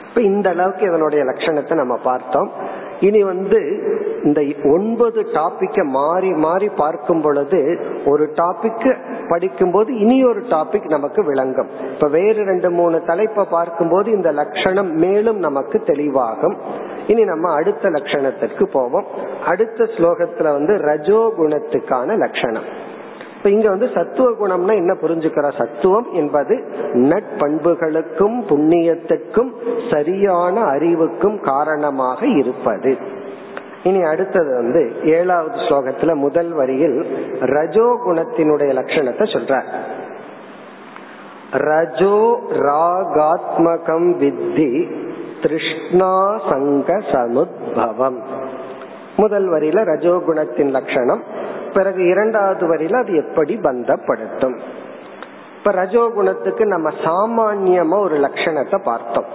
இப்ப இந்த அளவுக்கு இதனுடைய லட்சணத்தை நம்ம பார்த்தோம். இனி வந்து இந்த ஒன்பது டாபிக்க மாறி மாறி பார்க்கும் பொழுது ஒரு டாபிக் படிக்கும் போது இனி ஒரு டாபிக் நமக்கு விளங்கும். இப்ப வேறு ரெண்டு மூணு தலைப்பை பார்க்கும்போது இந்த லட்சணம் மேலும் நமக்கு தெளிவாகும். இனி நம்ம அடுத்த லட்சணத்திற்கு போவோம். அடுத்த ஸ்லோகத்துல வந்து ரஜோ குணத்துக்கான லட்சணம். இப்ப இங்க வந்து சத்துவ குணம்னா என்ன புரிஞ்சுக்கிறோம் சத்துவம் என்பது நட்பண்புகளுக்கும் புண்ணியத்துக்கும் சரியான அறிவுக்கும் காரணமாக இருப்பது. இனி அடுத்தது வந்து ஏழாவது ஸ்லோகத்துல முதல் வரியில் ரஜோ குணத்தினுடைய லட்சணத்தை சொல்ற ரஜோ ராகாத்மகம் வித்தி திருஷ்ணா சங்க சமுத்பவம். முதல் வரியில ரஜோகுணத்தின் லட்சணம் பிறகு இரண்டாவது வரையில் அது எப்படி பந்தப்படுத்தும்? இப்ப ரஜோகுணத்துக்கு நம்ம சாமான்யமா ஒரு லட்சணத்தை பார்த்தோம்.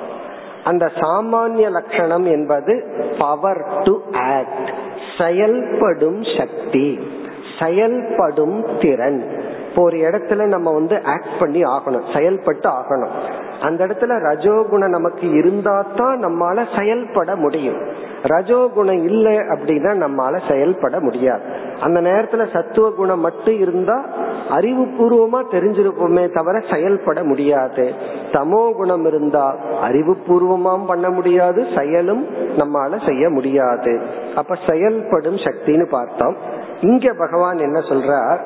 அந்த சாமானிய லட்சணம் என்பது பவர் டு ஆக்ட் செயல்படும் சக்தி செயல்படும் திறன். இப்போ ஒரு இடத்துல நம்ம வந்து ஆக்ட் பண்ணி ஆகணும் செயல்பட்டு ஆகணும். அந்த இடத்துல ரஜோகுணம் நமக்கு இருந்தா தான் நம்மால செயல்பட முடியும். ரஜோகுணம் இல்லை அப்படின்னா நம்மால செயல்பட முடியாது. அந்த நேரத்துல சத்துவ குணம் மட்டும் இருந்தா அறிவுபூர்வமா தெரிஞ்சிருப்போமே தவிர செயல்பட முடியாது. தமோ குணம் இருந்தா அறிவுபூர்வமாம் பண்ண முடியாது செயலும் நம்மால செய்ய முடியாது. அப்ப செயல்படும் சக்தின்னு பார்த்தோம். இங்க பகவான் என்ன சொல்றார்?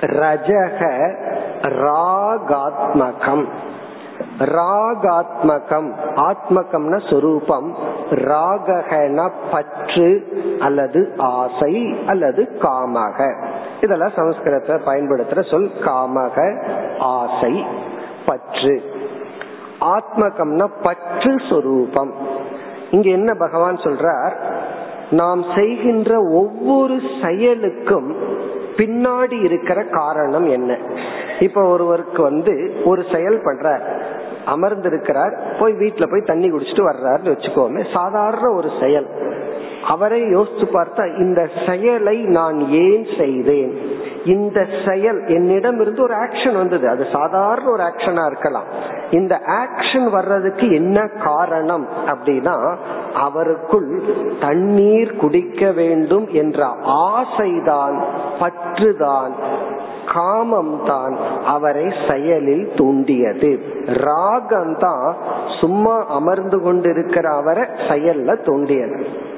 ரஜக ராகாத்மகம். ராகாத்மகம். ஆத்மகம்னா சொரூபம். ராகன பற்று அல்லது ஆசை அல்லது காமக. இதெல்லாம் சமஸ்கிருதத்தை பயன்படுத்துற சொல் காமக ஆசை பற்று. ஆத்மகம்னா பற்று சொரூபம். இங்க என்ன பகவான் சொல்றார்? நாம் செய்கின்ற ஒவ்வொரு செயலுக்கும் பின்னாடி இருக்கிற காரணம் என்ன? இப்ப ஒருவருக்கு வந்து ஒரு செயல் பண்றார் அமர்ந்திருக்கிறார் போய் வீட்டுல போய் தண்ணி குடிச்சிட்டு வர்றாருன்னு வச்சுக்கோமே சாதாரண ஒரு செயல். அவரை யோசிச்சு பார்த்தா இந்த செயலை நான் ஏன் செய்தேன்? இந்த செயல் என்னிடம் இருந்து ஒரு ஆக்ஷன் வந்தது. அது சாதாரண ஒரு ஆக்ஷனா இருக்கலாம். இந்த ஆக்ஷன் வர்றதுக்கு என்ன காரணம் அப்படின்னா அவருக்குள் தண்ணீர் குடிக்க வேண்டும் என்ற ஆசைதான் பற்றுதான் காமம் தான் அவரை செயலில் தூண்டியது. ராகம் தான் சும்மா அமர்ந்து கொண்டிருக்கிற அவரை செயல்ல தூண்டியது.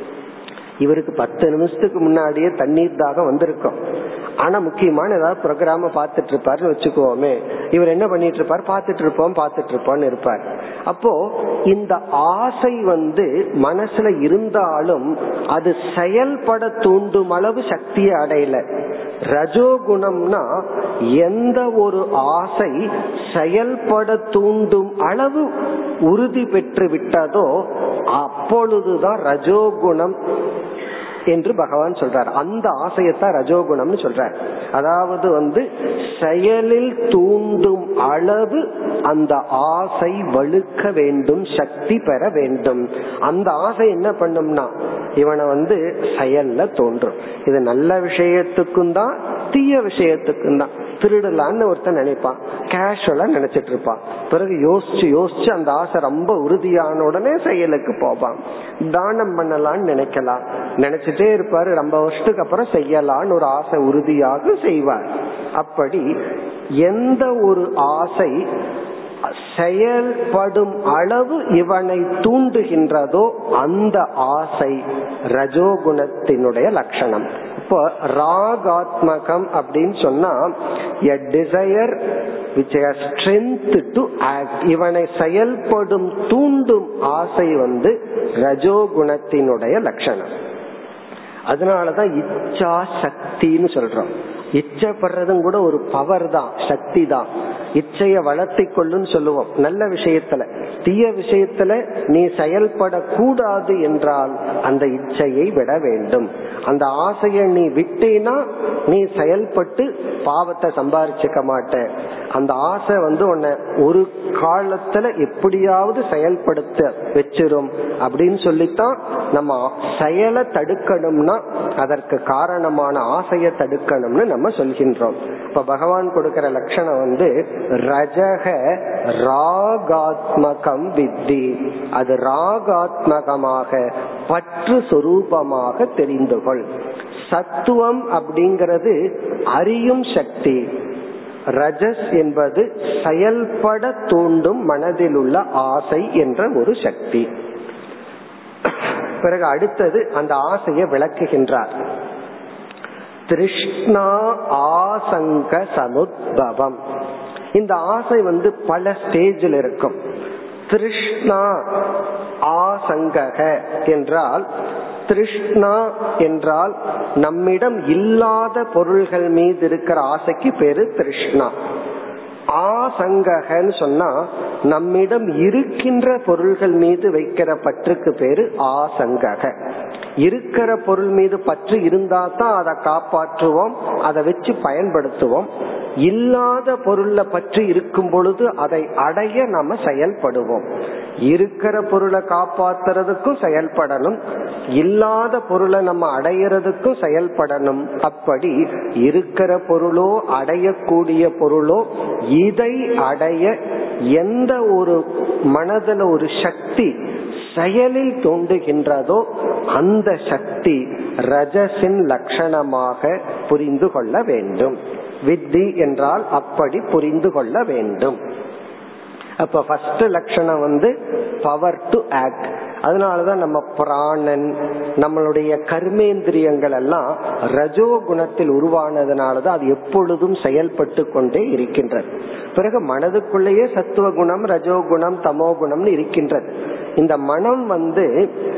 இவருக்கு பத்து நிமிஷத்துக்கு முன்னாடியே தண்ணீர் தாகம் வந்திருக்கும். ஆனா முக்கியமான ஏதாவது ப்ரோக்ராம பாத்துட்டு இருப்பாருன்னு வச்சுக்கோமே. இவர் என்ன பண்ணிட்டு இருப்பார் பாத்துட்டு இருப்போம் பாத்துட்டு இருப்போம்னு இருப்பார். அப்போ இந்த ஆசை வந்து மனசுல இருந்தாலும் அது செயல்பட தூண்டும் அளவு சக்தியை அடையல. ரஜோகுணம்னா எந்த ஒரு ஆசை செயல்பட தூண்டும் அளவு உறுதி பெற்று விட்டதோ அப்பொழுதுதான் ரஜோகுணம் என்று பகவான் சொல்றார். அந்த ஆசையத்தான் ரஜோகுணம்னு சொல்றார். அதாவது வந்து செயலில் தூண்டும் அளவு அந்த ஆசை வலுக்க வேண்டும் சக்தி பெற வேண்டும். அந்த ஆசை என்ன பண்ணும்னா இவனை வந்து செயல்ல தோன்றும். இது நல்ல விஷயத்துக்கும் தான் தீய விஷயத்துக்கும் தான். திருடலான்னு ஒருத்தன் நினைப்பான். கேஷுவலா நினைச்சிட்டு இருப்பான் பிறகு யோசிச்சு யோசிச்சு அந்த ஆசை ரொம்ப உறுதியான உடனே செயலுக்கு போவான். தானம் பண்ணலாம்னு நினைக்கலாம். நினைச்சிட்டே இருப்பாரு. ரொம்ப வருஷத்துக்கு அப்புறம் செய்யலான்னு ஒரு ஆசை உறுதியாக செய்வார். அப்படி எந்த ஒரு ஆசை செயல்படும் அளவு இவனை தூண்டுகின்றதோ அந்த ஆசை ரஜோகுணத்தினுடைய லட்சணம். இப்போ ராகாத்மகம் அப்படின்னு சொன்னா a desire which strength to act இவனை செயல்படும் தூண்டும் ஆசை வந்து ரஜோகுணத்தினுடைய லட்சணம். அதனாலதான் இச்சா சக்தின்னு சொல்றோம். இச்சப்படுறதும் கூட ஒரு பவர் தான் சக்தி தான். இச்சைய வளர்த்தி கொள்ளுன்னு சொல்லுவோம். நல்ல விஷயத்துல. தீய விஷயத்துல நீ செயல்படக்கூடாது என்றால் அந்த இச்சையை விட வேண்டும். அந்த ஆசையை நீ விட்டேனா நீ செயல்பட்டு பாவத்தை சம்பாரிச்சுக்க மாட்ட. அந்த ஆசை வந்து உன்னை ஒரு காலத்துல எப்படியாவது செயல்படுத்த வச்சிரும் அப்படின்னு சொல்லித்தான் நம்ம செயலை தடுக்கணும்னா அதற்கு காரணமான ஆசையை தடுக்கணும்னு நம்ம சொல்கின்றோம். இப்ப பகவான் கொடுக்கிற லட்சணம் வந்து ரஜக ராகாத்மகம் வித்தி. அது ராகாத்மகமாக பற்று சொரூபமாக தெரிந்து கொள் சத்துவம் அப்படிங்கிறது அறியும் சக்தி. ரஜஸ் என்பது செயல்பட தூண்டும் மனதில் உள்ள ஆசை என்ற ஒரு சக்தி. பிறகு அடுத்தது அந்த ஆசையை விளக்குகின்றார். திருஷ்ணா ஆசங்க சமுத்பவம். இந்த ஆசை வந்து பல ஸ்டேஜில் இருக்கும். திருஷ்ணா ஆசங்கக என்றால் திருஷ்ணா என்றால் நம்மிடம் இல்லாத பொருள்கள் மீது இருக்கிற ஆசைக்கு பேரு திருஷ்ணா. ஆசங்ககன்னு சொன்னா நம்மிடம் இருக்கின்ற பொருள்கள் மீது வைக்கிற பற்றுக்கு பேரு ஆசங்கக. இருக்கிற பொருள் மீது பற்று இருந்தா தான் அதை காப்பாற்றுவோம் அதை வச்சு பயன்படுத்துவோம். இல்லாத பொருள்ல பற்று இருக்கும் பொழுது அதை அடைய நம்ம செயல்படுவோம். இருக்கிற பொருளை காப்பாத்துறதுக்கும் செயல்படணும். இல்லாத பொருளை நம்ம அடையிறதுக்கும் செயல்படணும். அப்படி இருக்கிற பொருளோ அடையக்கூடிய பொருளோ இதை அடைய எந்த ஒரு மனதில் ஒரு சக்தி செயலில் தோன்றுகின்றதோ அந்த சக்தி ரஜசின் லட்சணமாக புரிந்து கொள்ள வேண்டும். வித்தி என்றால் அப்படி புரிந்து கொள்ள வேண்டும். அப்ப ஃபர்ஸ்ட் லட்சணம் வந்து பவர் டு ஆக்ட் அதனாலதான் நம்ம பிராணன் நம்மளுடைய கர்மேந்திரியங்கள் எல்லாம் ரஜோ குணத்தில் உருவானதுனாலதான் அது எப்பொழுதும் செயல்பட்டு கொண்டே இருக்கின்றது. பிறகு மனதுக்குள்ளேயே சத்துவ குணம் ரஜோ குணம் தமோ குணம்னு இருக்கின்றது. இந்த மனம் வந்து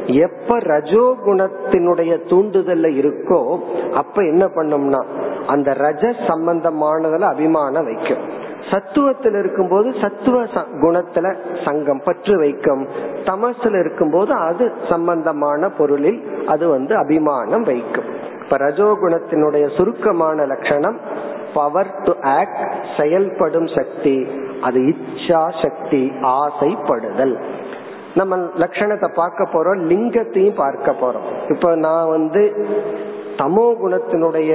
எப்ப ரஜோ குணத்தினுடைய தூண்டுதல்ல இருக்கோ அப்ப என்ன பண்ணும்னா அந்த ரஜ சம்பந்தமானதுல அபிமானம் வைக்கும். சத்துவத்தில் இருக்கும்போது சத்துவ குணத்துல சங்கம் பற்று வைக்கும். தமசுல இருக்கும்போது அது சம்பந்தமான பொருளில் அது வந்து அபிமானம் வைக்கும். இப்ப ரஜோகுணத்தினுடைய சுருக்கமான லட்சணம் பவர் டு ஆக்ட் செயல்படும் சக்தி அது இச்சா சக்தி ஆசைப்படுதல். நம்ம லட்சணத்தை பார்க்க போறோம் லிங்கத்தையும் பார்க்க போறோம். இப்ப நான் வந்து தமோ குணத்தினுடைய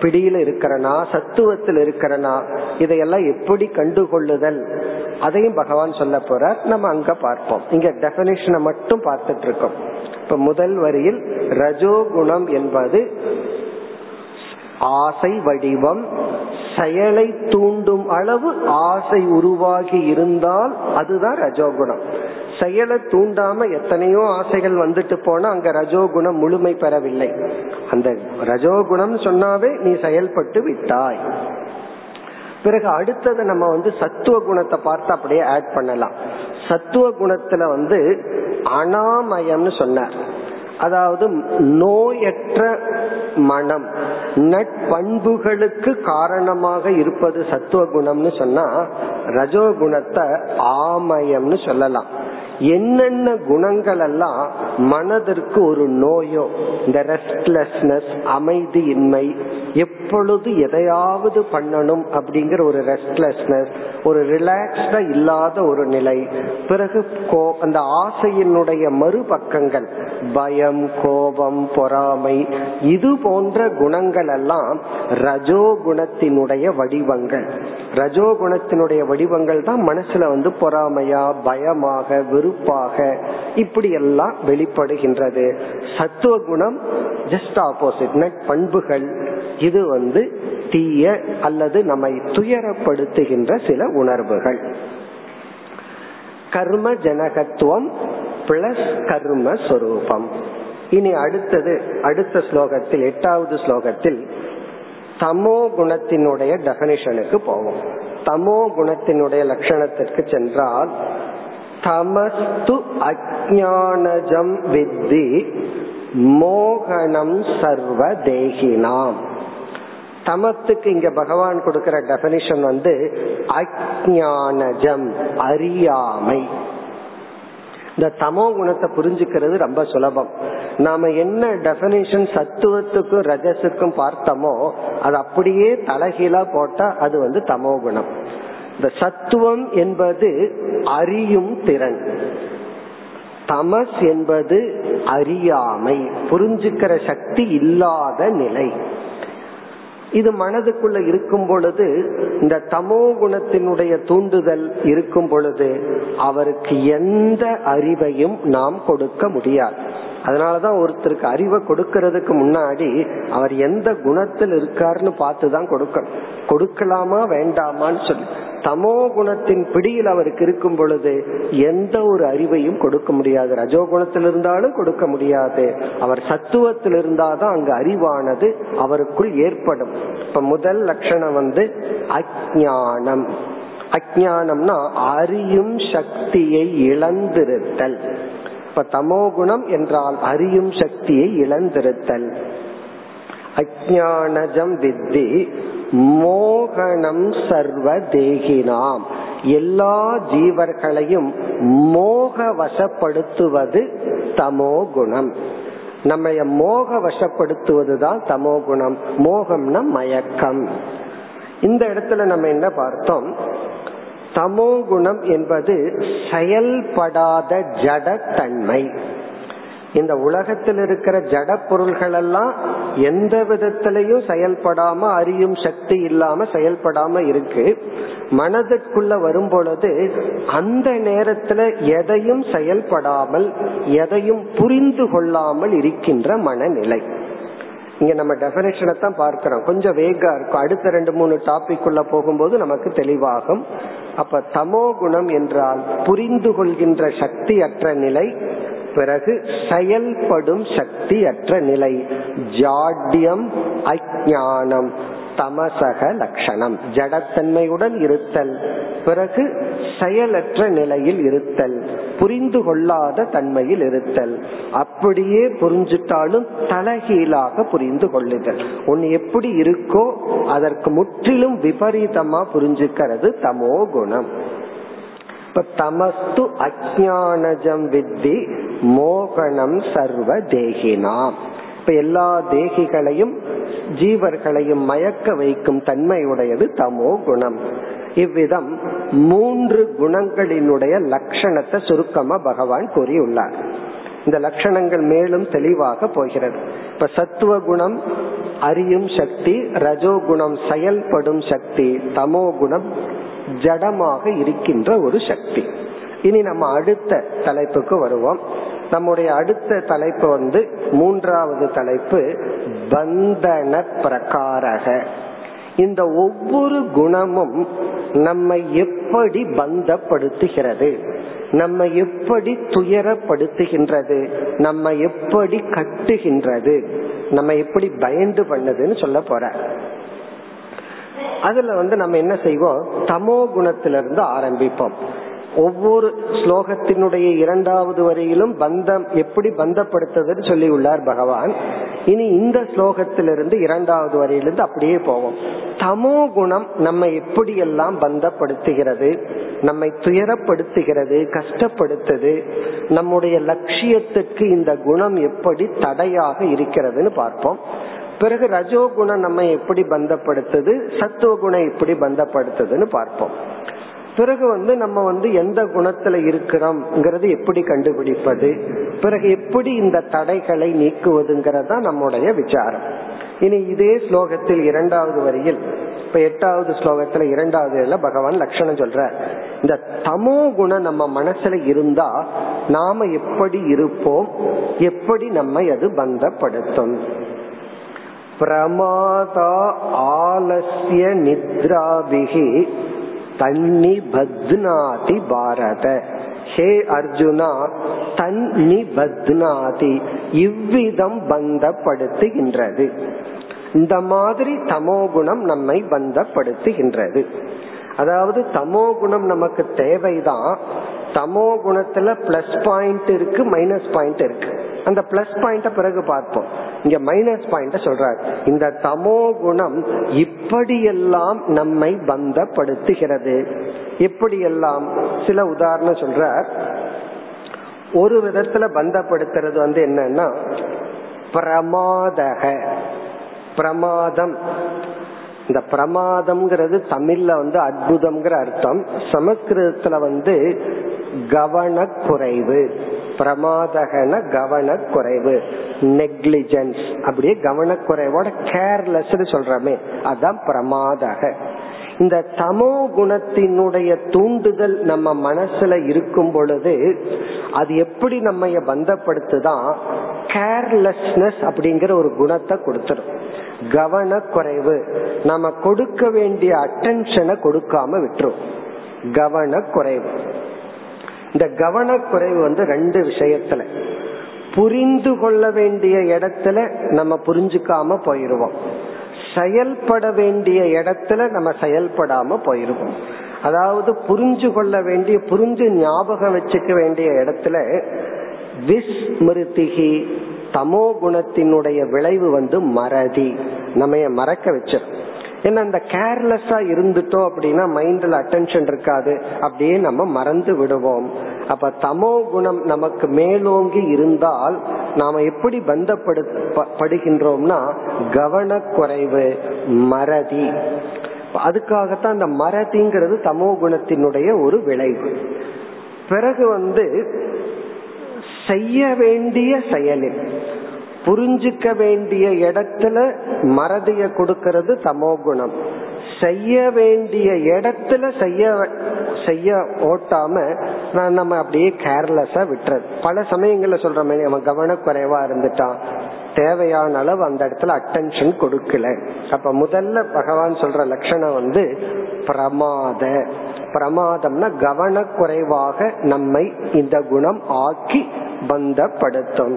பிடியில இருக்கிறனா சத்துவத்தில் இருக்கிறனா இதையெல்லாம் எப்படி கண்டுகொள்ளுதல்? அதையும் பகவான் சொல்ல போறார். நம்ம அங்க பார்ப்போம். இங்க டெபனிஷனை மட்டும் பார்த்துட்டு இருக்கோம் இப்ப முதல் வரியில் ரஜோகுணம் என்பது ஆசை வடிவம் செயலை தூண்டும் அளவு ஆசை உருவாகி இருந்தால் அதுதான் ரஜோகுணம் செயலை தூண்டாம எத்தனையோ ஆசைகள் வந்துட்டு போனா அங்க ரஜோகுணம் முழுமை பெறவில்லை. அந்த ரஜோகுணம் சொன்னாவே நீ செயல்பட்டு விட்டாய். பிறகு அடுத்தது நம்ம வந்து சத்துவ குணத்தை பார்த்து அப்படியே ஆட் பண்ணலாம். சத்துவ குணத்துல வந்து அனாமயம்னு சொன்னார். அதாவது நோயற்ற மனம் நட்பண்புகளுக்கு காரணமாக இருப்பது சத்துவ குணம்னு சொன்னா ரஜோகுணத்தை ஆமயம்னு சொல்லலாம். என்னென்ன குணங்கள் எல்லாம் மனதிற்கு ஒரு நோயோ இந்த ரெஸ்ட்லெஸ்னஸ் அமைதியின்மை எப்பொழுது எதையாவது பண்ணணும் அப்படிங்கிற ஒரு ரெஸ்ட்லெஸ்னஸ் ஒரு ரிலாக்ஸ்டா இல்லாத ஒரு நிலை பிறகு கோ அந்த ஆசையினுடைய மறுபக்கங்கள் பயம் கோபம் பொறாமை இது போன்ற குணங்கள் எல்லாம் ரஜோ குணத்தினுடைய வடிவங்கள். ரஜோ குணத்தினுடைய வடிவங்கள் தான் மனசுல வந்து பொறாமையா பயமாக பொறுப்பாக இப்படி எல்லாம் வெளிப்படுகின்றது. சத்துவ குணம் ஜஸ்ட் ஆப்போசிட் பண்புகள். இது வந்து தீய அல்லது நம்மை துயரப்படுத்துகின்ற சில உணர்வுகள். கர்ம ஜனகத்துவம் பிளஸ் கர்ம சொரூபம். இனி அடுத்தது அடுத்த ஸ்லோகத்தில் எட்டாவது ஸ்லோகத்தில் தமோ குணத்தினுடைய டெபனிஷனுக்கு போவோம். தமோ குணத்தினுடைய லட்சணத்திற்கு சென்றால் தமஸ்து அஜானஜம் வித்தி மோகனம் சர்வ தேகினாம் தமத்துக்கு இங்க பகவான் கொடுக்கிற டெபனிஷன் வந்து அஜானஜம் அறியாமை. இந்த தமோ குணத்தை புரிஞ்சுக்கிறது ரொம்ப சுலபம். நாம என்ன டெபனிஷன் சத்துவத்துக்கும் ரஜசுக்கும் பார்த்தோமோ அது அப்படியே தலைகீழா போட்டா அது வந்து தமோ குணம். இந்த சத்துவம் என்பது அறியும் திறன். தமஸ் என்பது அறியாமை புரிஞ்சுக்கிற சக்தி இல்லாத நிலை. இது மனதுக்குள்ள இருக்கும் பொழுது இந்த தமோ குணத்தினுடைய தூண்டுதல் இருக்கும் பொழுது அவருக்கு எந்த அறிவையும் நாம் கொடுக்க முடியாது. அதனாலதான் ஒருத்தருக்கு அறிவை கொடுக்கறதுக்கு முன்னாடி அவர் எந்த குணத்தில் இருக்காருன்னு பார்த்துதான் கொடுக்கணும். கொடுக்கலாமா வேண்டாமான்னு சொல்லி. தமோ குணத்தின் பிடியில் அவருக்கு இருக்கும் பொழுது எந்த ஒரு அறிவையும் கொடுக்க முடியாது. ரஜோ குணத்தில் இருந்தாலும் கொடுக்க முடியாது. அவர் சத்துவத்தில் இருந்தாதான் அங்கு அறிவானது அவருக்குள் ஏற்படும். இப்ப முதல் லட்சணம் வந்து அஜானம் அஜானம்னா அறியும் சக்தியை இழந்திருத்தல். இப்ப தமோ குணம் என்றால் அறியும் சக்தியை இழந்திருத்தல். அஜானஜம் வித்தி மோகனம் சர்வ தேகினாம் எல்லா ஜீவர்களையும் மோக வசப்படுத்துவது தமோ குணம். நம்ம மோக வசப்படுத்துவதுதான் தமோ குணம். மோகம்னா மயக்கம். இந்த இடத்துல நம்ம என்ன பார்த்தோம்? தமோ குணம் என்பது செயல்படாத ஜடத்தன்மை. இந்த உலகத்தில் இருக்கிற ஜட பொருள்கள் எல்லாம் எந்த விதத்திலையும் செயல்படாம அறியும் சக்தி இல்லாம செயல்படாம இருக்கு. மனதிற்குள்ள வரும் பொழுது அந்த நேரத்துல எதையும் செயல்படாமல் எதையும் புரிந்து கொள்ளாமல் இருக்கின்ற மனநிலை. இங்க நம்ம டெபினேஷனை தான் பார்க்கிறோம். கொஞ்சம் வேகா இருக்கும். அடுத்த ரெண்டு மூணு டாபிக் உள்ள போகும்போது நமக்கு தெளிவாகும். அப்ப தமோ குணம் என்றால் புரிந்து கொள்கின்ற சக்தி அற்ற நிலை பிறகு செயல்படும் சக்தி அற்ற நிலை. ஜாட்யம் அஜானம் தமசக லட்சணம் ஜடத்தன்மையுடன் இருத்தல். பிறகு செயலற்ற நிலையில் இருத்தல். புரிந்து கொள்ளாத தன்மையில் இருத்தல். அப்படியே புரிஞ்சிட்டாலும் தலகீழாக புரிந்து கொள்ளுதல். ஒன்னு எப்படி இருக்கோ அதற்கு முற்றிலும் விபரீதமா புரிஞ்சுக்கிறது தமோ குணம். இப்ப தமஸ்து அஜானஜம் வித்தி மோகனம் சர்வ தேகினாம் இப்ப எல்லா தேகிகளையும் ஜீவர்களையும் மயக்க வைக்கும் தன்மையுடையது தமோ குணம். இவ்விதம் மூன்று குணங்களினுடைய லட்சணத்தை சுருக்கமா பகவான் கூறியுள்ளார். இந்த லட்சணங்கள் மேலும் தெளிவாக போகிறது. இப்ப சத்துவ குணம் அறியும் சக்தி ரஜோகுணம் செயல்படும் சக்தி தமோ குணம் ஜடமாக இருக்கின்ற ஒரு சக்தி. இனி நம்ம அடுத்த தலைப்புக்கு வருவோம். நம்முடைய அடுத்த தலைப்பு வந்து மூன்றாவது தலைப்பு பந்தன பிரகாரக. இந்த ஒவ்வொரு குணமும் நம்மை எப்படி பந்தப்படுத்துகிறது? நம்ம எப்படி துயரப்படுத்துகின்றது? நம்ம எப்படி கட்டுகின்றது? நம்ம எப்படி பயந்து பண்ணதுன்னு சொல்ல போற அதுல வந்து நம்ம என்ன செய்வோம்? தமோ குணத்திலிருந்து ஆரம்பிப்போம். ஒவ்வொரு ஸ்லோகத்தினுடைய இரண்டாவது வரையிலும் பந்தம் எப்படி பந்தப்படுத்துதுன்னு சொல்லி உள்ளார் பகவான். இனி இந்த ஸ்லோகத்திலிருந்து இரண்டாவது வரையிலிருந்து அப்படியே போவோம். தமோ குணம் நம்ம எப்படியெல்லாம் பந்தப்படுத்துகிறது நம்மை துயரப்படுத்துகிறது கஷ்டப்படுத்துது நம்முடைய லட்சியத்துக்கு இந்த குணம் எப்படி தடையாக இருக்கிறதுன்னு பார்ப்போம். பிறகு ரஜோகுணம் நம்ம எப்படி பந்தப்படுத்துது சத்துவ குணம் எப்படி பந்தப்படுத்துதுன்னு பார்ப்போம். பிறகு வந்து நம்ம வந்து எந்த குணத்துல இருக்கிறோம்ங்கிறது எப்படி கண்டுபிடிப்பது பிறகு எப்படி இந்த தடைகளை நீக்குவதுங்கிறது தான் நம்முடைய விசாரம். இனி இதே ஸ்லோகத்தில் இரண்டாவது வரியில் இப்ப எட்டாவது ஸ்லோகத்துல இரண்டாவது பகவான் லட்சணம் சொல்ற இந்த தமோ குணம் நம்ம மனசுல இருந்தா நாம எப்படி இருப்போம் எப்படி நம்மை அது பந்தப்படுத்தும். பிரமாதா ஆலசிய நித்ராபிகி தன்னி பத்னாதி பாரத. ஹே அர்ஜுனா தன்னி பத்னாதி இவ்விதம் பந்தப்படுத்துகின்றது. இந்த மாதிரி தமோகுணம் நம்மை பந்தப்படுத்துகின்றது. அதாவது தமோ குணம் நமக்கு தேவைதான். தமோ குணத்துல பிளஸ் பாயிண்ட் இருக்கு மைனஸ் பாயிண்ட் இருக்கு. அந்த பிளஸ் பாயிண்ட பிறகு பார்ப்போம். இங்க மைனஸ் பாயிண்ட சொல்றாரு. இந்த தமோ குணம் இப்படியெல்லாம் நம்மை பந்தப்படுத்துகிறது. எப்படியெல்லாம் சில உதாரணம் சொல்றார். ஒரு விதத்துல பந்தப்படுத்துறது வந்து என்னன்னா பிரமாதக பிரமாதம் இந்த பிரமாதம்ங்கிறது தமிழ்ல வந்து அற்புதம்ங்கிற அர்த்தம். சமஸ்கிருதத்துல வந்து கவனக்குறைவு. பிரமாதகன கவனக்குறைவு. நெக்லிஜென்ஸ் அப்படியே கவனக்குறைவோட கேர்லெஸ் சொல்றமே. அதான் பிரமாதக. இந்த தமோ குணத்தினுடைய தூண்டுதல் நம்ம மனசுல இருக்கும் பொழுது அது எப்படி நம்ம பந்தப்படுத்துதான் கேர்லெஸ்னஸ் அப்படிங்கிற ஒரு குணத்தை கொடுத்துரும். கவனக்குறைவு. நம்ம கொடுக்க வேண்டிய அட்டென்ஷனை கொடுக்காம விட்டுரும். கவனக்குறைவு. இந்த கவனக்குறைவு வந்து ரெண்டு விஷயத்துல. புரிந்து கொள்ள வேண்டிய இடத்துல நம்ம புரிஞ்சுக்காம போயிருவோம். செயல்பட வேண்டிய இடத்துல நம்ம செயல்படாம போயிருவோம். அதாவது புரிஞ்சு கொள்ள வேண்டிய புரிஞ்சு ஞாபகம் வச்சுக்க வேண்டிய இடத்துல விஸ்மிருதிகி தமோ குணத்தினுடைய விளைவு வந்து மறதி. நம்ம மறக்க வச்சிடும் ஏன்னா அந்த கேர்லெஸ்ஸா இருந்துட்டோம் அப்படின்னா மைண்ட்ல அட்டென்ஷன் இருக்காது. அப்படியே நம்ம மறந்து விடுவோம். அப்ப தமோ குணம் நமக்கு மேலோங்கி இருந்தால் நாம எப்படி பந்தப்படுகின்றோம்னா கவனக்குறைவு மறதி. அதுக்காகத்தான் அந்த மறதிங்கிறது தமோ குணத்தினுடைய ஒரு விளைவு. பிறகு வந்து செய்ய வேண்டிய செயலில் புரிஞ்சுக்க வேண்டிய இடத்துல மறதிய கொடுக்கறது தமோ குணம். செய்ய வேண்டிய இடத்துல செய்ய செய்ய ஓட்டாம நான் நம்ம அப்படியே கேர்லெஸ்ஸா விட்டுறது. பல சமயங்கள்ல மாதிரி நம்ம கவனக்குறைவா இருந்துட்டான். தேவையான அளவு அந்த இடத்துல அட்டென்ஷன் கொடுக்கல. அப்ப முதல்ல பகவான் சொல்ற லட்சணம் வந்து பிரமாத. பிரமாதம்னா கவனக்குறைவாக நம்மை இந்த குணம் ஆக்கி பந்தப்படுத்தும்.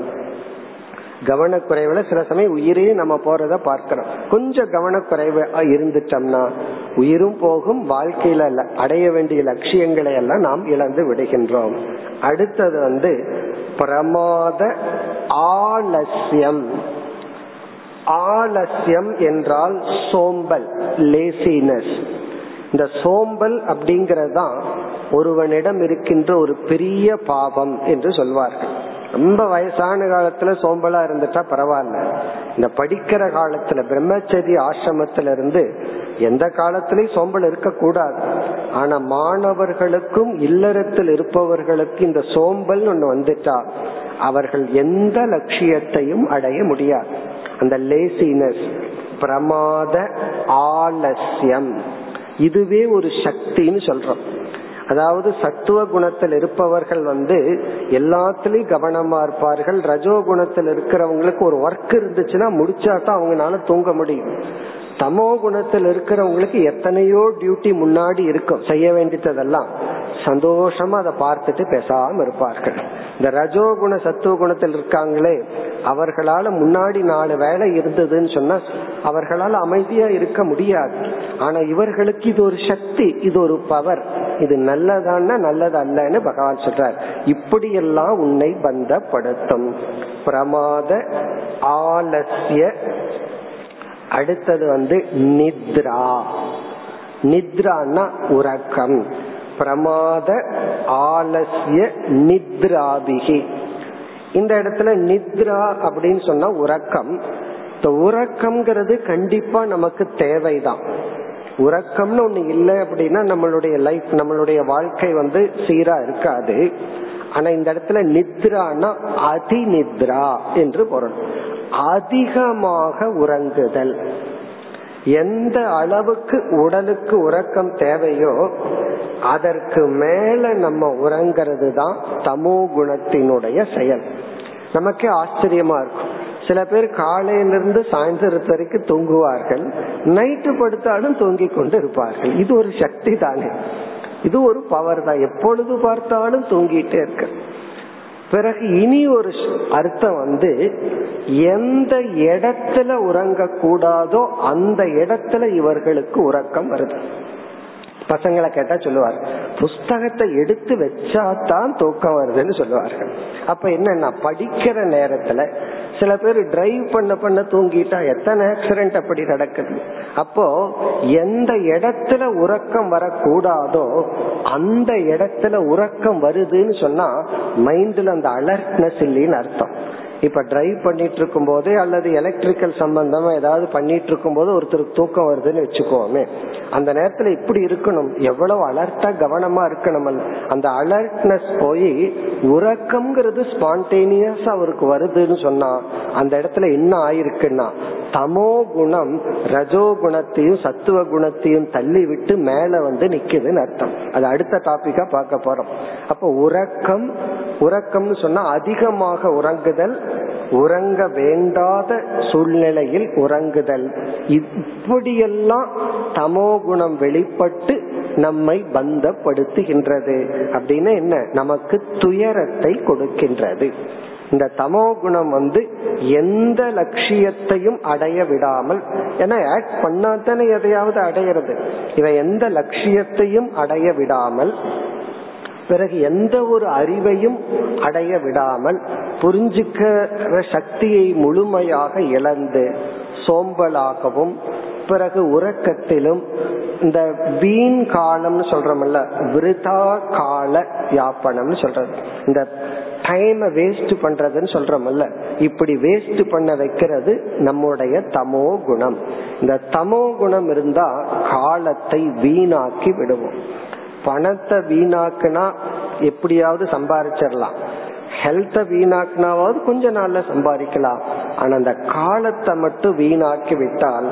கவனக்குறைவுல சில சமயம் உயிரே நம்ம போறத பார்க்கிறோம். கொஞ்சம் கவனக்குறைவு இருந்துட்டோம்னா உயிரும் போகும் வாழ்க்கையில அடைய வேண்டிய லட்சியங்களை எல்லாம் நாம் இழந்து விடுகின்றோம். அடுத்தது வந்து பிரமாத ஆலசியம் ஆலசியம் என்றால் சோம்பல் லேசினஸ் இந்த சோம்பல் அப்படிங்கறதுதான் ஒருவனிடம் இருக்கின்ற ஒரு பெரிய பாவம் என்று சொல்வார்கள். ரொம்ப வயசான காலத்துல சோம்பலா இருந்துட்டா பரவாயில்ல. இந்த படிக்கிற காலத்துல பிரம்மச்சரிய ஆசிரமத்தில இருந்து எந்த காலத்திலயும் சோம்பல் இருக்க கூடாது ஆனா மாணவர்களுக்கும் இல்லறத்தில் இருப்பவர்களுக்கு இந்த சோம்பல் ஒண்ணு வந்துட்டா அவர்கள் எந்த லட்சியத்தையும் அடைய முடியாது. அந்த லேசினஸ் பிரமாத ஆலசியம் இதுவே ஒரு சக்தின்னு சொல்றோம். அதாவது சத்துவ குணத்தில் இருப்பவர்கள் வந்து எல்லாத்துலயும் கவனமா இருப்பார்கள். ரஜோ குணத்தில் இருக்கிறவங்களுக்கு ஒரு ஒர்க் இருந்துச்சுன்னா முடிச்சாதான் அவங்களால தூங்க முடியும். தமோ குணத்தில் இருக்கிறவங்களுக்கு எத்தனையோ டியூட்டி முன்னாடி இருக்கும். செய்ய வேண்டியதெல்லாம் சந்தோஷமா அதை பார்த்துட்டு பேசாம இருப்பார்கள். இந்த ரஜோ குண சத்துவ குணத்தில் இருக்காங்களே அவர்களால முன்னாடி நாலு வேலை இருந்ததுன்னு சொன்னா அவர்களால் அமைதியா இருக்க முடியாது. ஆனா இவர்களுக்கு இது ஒரு சக்தி இது ஒரு பவர் இது நல்லதான்னா நல்லது அல்லன்னு பகவான் சொல்றார். இப்படியெல்லாம் உன்னை பந்தப்படுத்தும். பிரமாத ஆலசிய அடுத்தது வந்து நித்ரா. நித்ரான்னா உறக்கம். பிரமாத ஆலசிய நித்ராபிகி. இந்த இடத்துல நித்ரா அப்படின்னு சொன்னா உறக்கம். இந்த உறக்கம்ங்கிறது கண்டிப்பா நமக்கு தேவைதான். உறக்கம்னு ஒண்ணு இல்லை அப்படின்னா நம்மளுடைய லைஃப் நம்மளுடைய வாழ்க்கை வந்து சீரா இருக்காது. ஆனா இந்த இடத்துல நித்ரானா அதி நித்ரா என்று பொருள். அதிகமாக உறங்குதல். எந்த அளவுக்கு உடலுக்கு உறக்கம் தேவையோ அதற்கு மேல நம்ம உறங்கிறது தான் தமோ குணத்தினுடைய செயல். நமக்கே ஆச்சரியமா இருக்கும். சில பேர் காலையிலிருந்து சாயந்தரத்து வரைக்கும் தூங்குவார்கள். நைட்டு படுத்தாலும் தூங்கி கொண்டு இருப்பார்கள். இது ஒரு சக்தி தானே இது ஒரு பவர் தான். எப்பொழுது பார்த்தாலும் தூங்கிட்டே இருக்கு. பிறகு இனி ஒரு அர்த்தம் வந்து எந்த இடத்துல உறங்க கூடாதோ அந்த இடத்துல இவர்களுக்கு உறக்கம் வருது. பசங்களை கேட்டா சொல்லுவார் புஸ்தகத்தை எடுத்து வச்சாதான் தூக்கம் வருதுன்னு சொல்லுவார்கள். அப்ப என்னன்னா படிக்கிற நேரத்துல சில பேர் டிரைவ் பண்ண பண்ண தூங்கிட்டா எத்தனை ஆக்சிடென்ட் அப்படி நடக்குது? அப்போ எந்த இடத்துல உறக்கம் வரக்கூடாதோ அந்த இடத்துல உறக்கம் வருதுன்னு சொன்னா மைண்ட்ல அந்த அலர்ட்னஸ் இல்லைன்னு அர்த்தம். இப்ப டிரைவ் பண்ணிட்டு இருக்கும் போதே அல்லது எலக்ட்ரிக்கல் சம்பந்தமா ஏதாவது பண்ணிட்டு இருக்கும் போது ஒருத்தருக்கு தூக்கம் வருதுன்னு வச்சுக்கோமே. அந்த நேரத்துல இப்படி இருக்கணும். எவ்வளவு அலர்ட்டா கவனமா இருக்கணும் அந்த அலர்ட்னஸ் போய் உறக்கம்ங்கிறது ஸ்பான்டேனியஸ் அவருக்கு வருதுன்னு சொன்னா அந்த இடத்துல என்ன ஆயிருக்குன்னா தமோ குணம் ரஜோ குணத்தையும் சத்துவ குணத்தையும் தள்ளி விட்டு மேல வந்து நிக்குதுன்னு அர்த்தம். அது அடுத்த டாபிக்கா பார்க்க போறோம். அப்ப உறக்கம் உறக்கம்னு சொன்னா அதிகமாக உறங்குதல் உறங்க வேண்டாத சூழ்நிலையில் உறங்குதல். இப்படியெல்லாம் தமோ குணம் வெளிப்பட்டு நம்மை பந்தப்படுத்துகின்றது. அப்படின்னு என்ன? நமக்கு துயரத்தை கொடுக்கின்றது. இந்த தமோ குணம் வந்து எந்த லட்சியத்தையும் அடைய விடாமல் ஏன்னா ஆக்ட் பண்ணாதானே எதையாவது அடையிறது. இவன் எந்த லட்சியத்தையும் அடைய விடாமல் பிறகு எந்த ஒரு அறிவையும் அடைய விடாமல் புரிஞ்சுக்கிற சக்தியை முழுமையாக இழந்து சோம்பலாகவும் பிறகு உறக்கத்திலும் இந்த வீண் காலம்னு சொல்றோம்ல விருதா கால யாப்பனம்னு சொல்றது. இந்த டைம் வேஸ்ட் பண்றதுன்னு சொல்றோம்ல இப்படி வேஸ்ட் பண்ண வைக்கிறது நம்முடைய தமோ குணம். இந்த தமோ குணம் இருந்தா காலத்தை வீணாக்கி விடுவோம். பணத்தை வீணாக்குனா எப்படியாவது சம்பாதிச்சிடலாம் ஹெல்த்த வீணாக்குனாவது கொஞ்ச நாள்ல சம்பாதிக்கலாம். ஆனா அந்த காலத்தை மட்டும் வீணாக்கி விட்டால்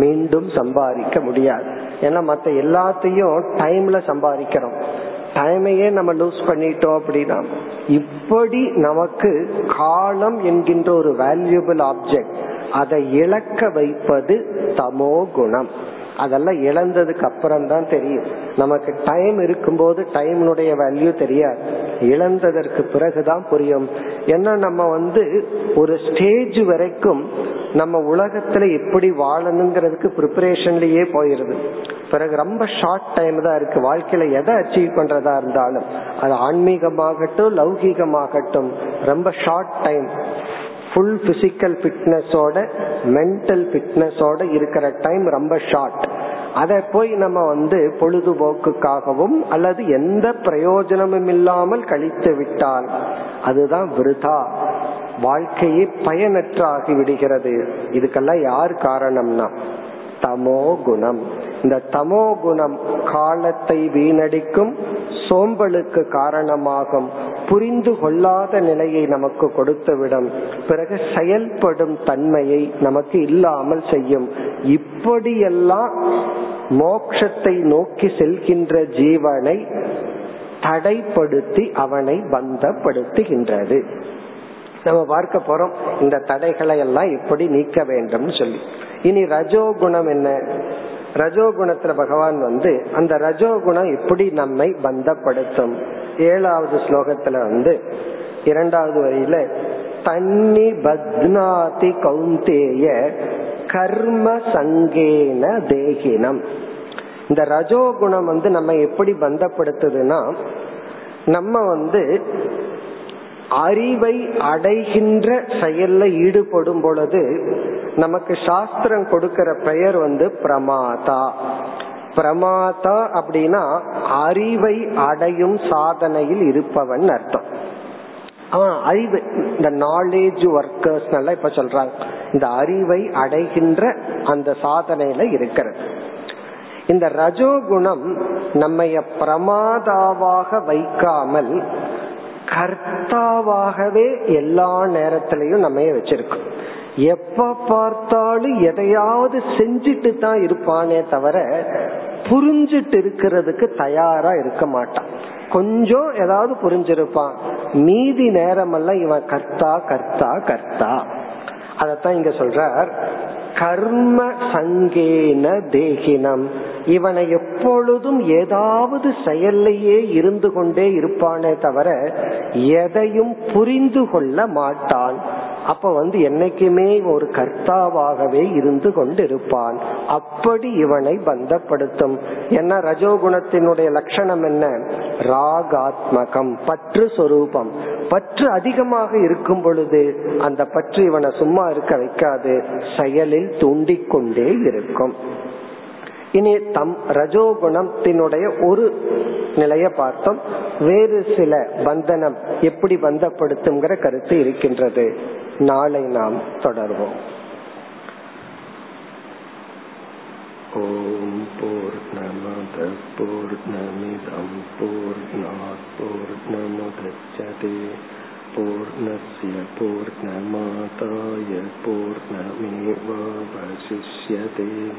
மீண்டும் சம்பாதிக்க முடியாது. ஏன்னா மத்த எல்லாத்தையும் டைம்ல சம்பாதிக்கிறோம். டைமையே நம்ம லூஸ் பண்ணிட்டோம் அப்படின்னா இப்படி நமக்கு காலம் என்கின்ற ஒரு வேல்யூபிள் ஆப்ஜெக்ட் அதை இழக்க வைப்பது தமோ குணம். அதெல்லாம் இழந்ததுக்கு அப்புறம் தான் தெரியும். நமக்கு டைம் இருக்கும்போது டைம்னுடைய வேல்யூ தெரியாது. இழந்ததற்கு பிறகுதான் புரியும். ஏன்னா நம்ம வந்து ஒரு ஸ்டேஜ் வரைக்கும் நம்ம உலகத்துல எப்படி வாழணுங்கிறதுக்கு ப்ரிப்பரேஷன்லயே போயிருது. பிறகு ரொம்ப ஷார்ட் டைம் தான் இருக்கு. வாழ்க்கையில எதை அச்சீவ் பண்றதா இருந்தாலும் அது ஆன்மீகமாகட்டும் லௌகீகமாகட்டும் ரொம்ப ஷார்ட் டைம் ஃபுல் பிசிக்கல் ஃபிட்னஸோட மென்டல் ஃபிட்னஸோட இருக்கிற டைம் ரொம்ப ஷார்ட் அதை போய் நம்ம வந்து பொழுதுபோக்குக்காகவும் அல்லது எந்த பிரயோஜனமும் இல்லாமல் கழித்து விட்டால் அதுதான் விருதா. வாழ்க்கையே பயனற்றாகி விடுகிறது. இதுக்கெல்லாம் யார் காரணம்னா தமோ குணம். இந்த தமோ குணம் காலத்தை வீணடிக்கும் சோம்பலுக்கு காரணமாகும். புரிந்து கொள்ளாத நிலையை நமக்கு கொடுத்துவிடும் பிறகு செயல்படும் தன்மையை நமக்கு இல்லாமல் செய்யும். இப்படியெல்லாம் மோக்ஷத்தை நோக்கி செல்கின்ற ஜீவனை தடைப்படுத்தி அவனை பந்தப்படுத்துகின்றது. நம்ம பார்க்க போறோம் இந்த தடைகளை எல்லாம் எப்படி நீக்க வேண்டும் சொல்லி. இனி ரஜோகுணம் என்ன? ரஜோகுணத்துல பகவான் வந்து அந்த ரஜோகுணம் எப்படி நம்மை பந்தப்படுத்தும். ஏழாவது ஸ்லோகத்துல வந்து இரண்டாவது வரியில தன்னி பத்னாதி கௌந்தேய கர்ம சங்கேன தேகினம். இந்த ரஜோகுணம் வந்து நம்ம எப்படி பந்தப்படுத்துதுன்னா நம்ம வந்து அறிவை அடைகின்ற செயல்ல ஈடுபடும் பொழுது நமக்கு சாஸ்திரம் கொடுக்கிற பெயர் வந்து பிரமாதா. பிரமாதா அப்படின்னா அறிவை அடையும் சாதனையில் இருப்பவன் அர்த்தம். அறிவு இந்த நாலேஜ் ஒர்க்கர்ஸ் எல்லாம் இப்ப சொல்றாங்க. இந்த அறிவை அடைகின்ற அந்த சாதனையில இருக்கிறது. இந்த ரஜோகுணம் நம்ம பிரமாதாவாக வைக்காமல் கர்த்தாவாகவே எல்லா நேரத்திலையும் நம்ம வச்சிருக்கோம் எப்ப பார்த்தாலும் எதையாவது செஞ்சுட்டு தான் இருப்பானே தவிர புரிஞ்சிட்டு இருக்கிறதுக்கு தயாரா இருக்க மாட்டான். கொஞ்சம் ஏதாவது புரிஞ்சிருப்பான். மீதி நேரமெல்லாம் இவன் கர்த்தா கர்த்தா கர்த்தா. அதத்தான் இங்க சொல்றார். கர்ம சங்கேன தேகினம். இவனை எப்பொழுதும் ஏதாவது செயல்லையே இருந்து கொண்டே இருப்பானே தவிர எதையும் புரிந்து கொள்ள மாட்டான். அப்ப வந்து என்னைக்குமே ஒரு கர்த்தாவாகவே இருந்து கொண்டிருப்பான். அப்படி இவனை பந்தப்படுத்தும். என்ன ரஜோகுணத்தினுடைய லட்சணம் என்ன? ராகாத்மகம் பற்று சொரூபம். பற்று அதிகமாக இருக்கும் பொழுது அந்த பற்று இவனை சும்மா இருக்க வைக்காது செயலில் தூண்டிக்கொண்டே இருக்கும். இனி தம் ரஜோகுணத்தினுடைய ஒரு நிலைய பார்த்தோம். வேறு சில பந்தனம் எப்படி பந்தப்படுத்துங்கிற கருத்து இருக்கின்றது. நாளை நாம் தொடர்வோம். ஓம் போர் நமத பூர்ணமிதம் பூர்ணாத் பூர்ணமுதச்சதே பூர்ணஸ்ய பூர்ணமாதாய பூர்ணமேவாவசிஷ்யதே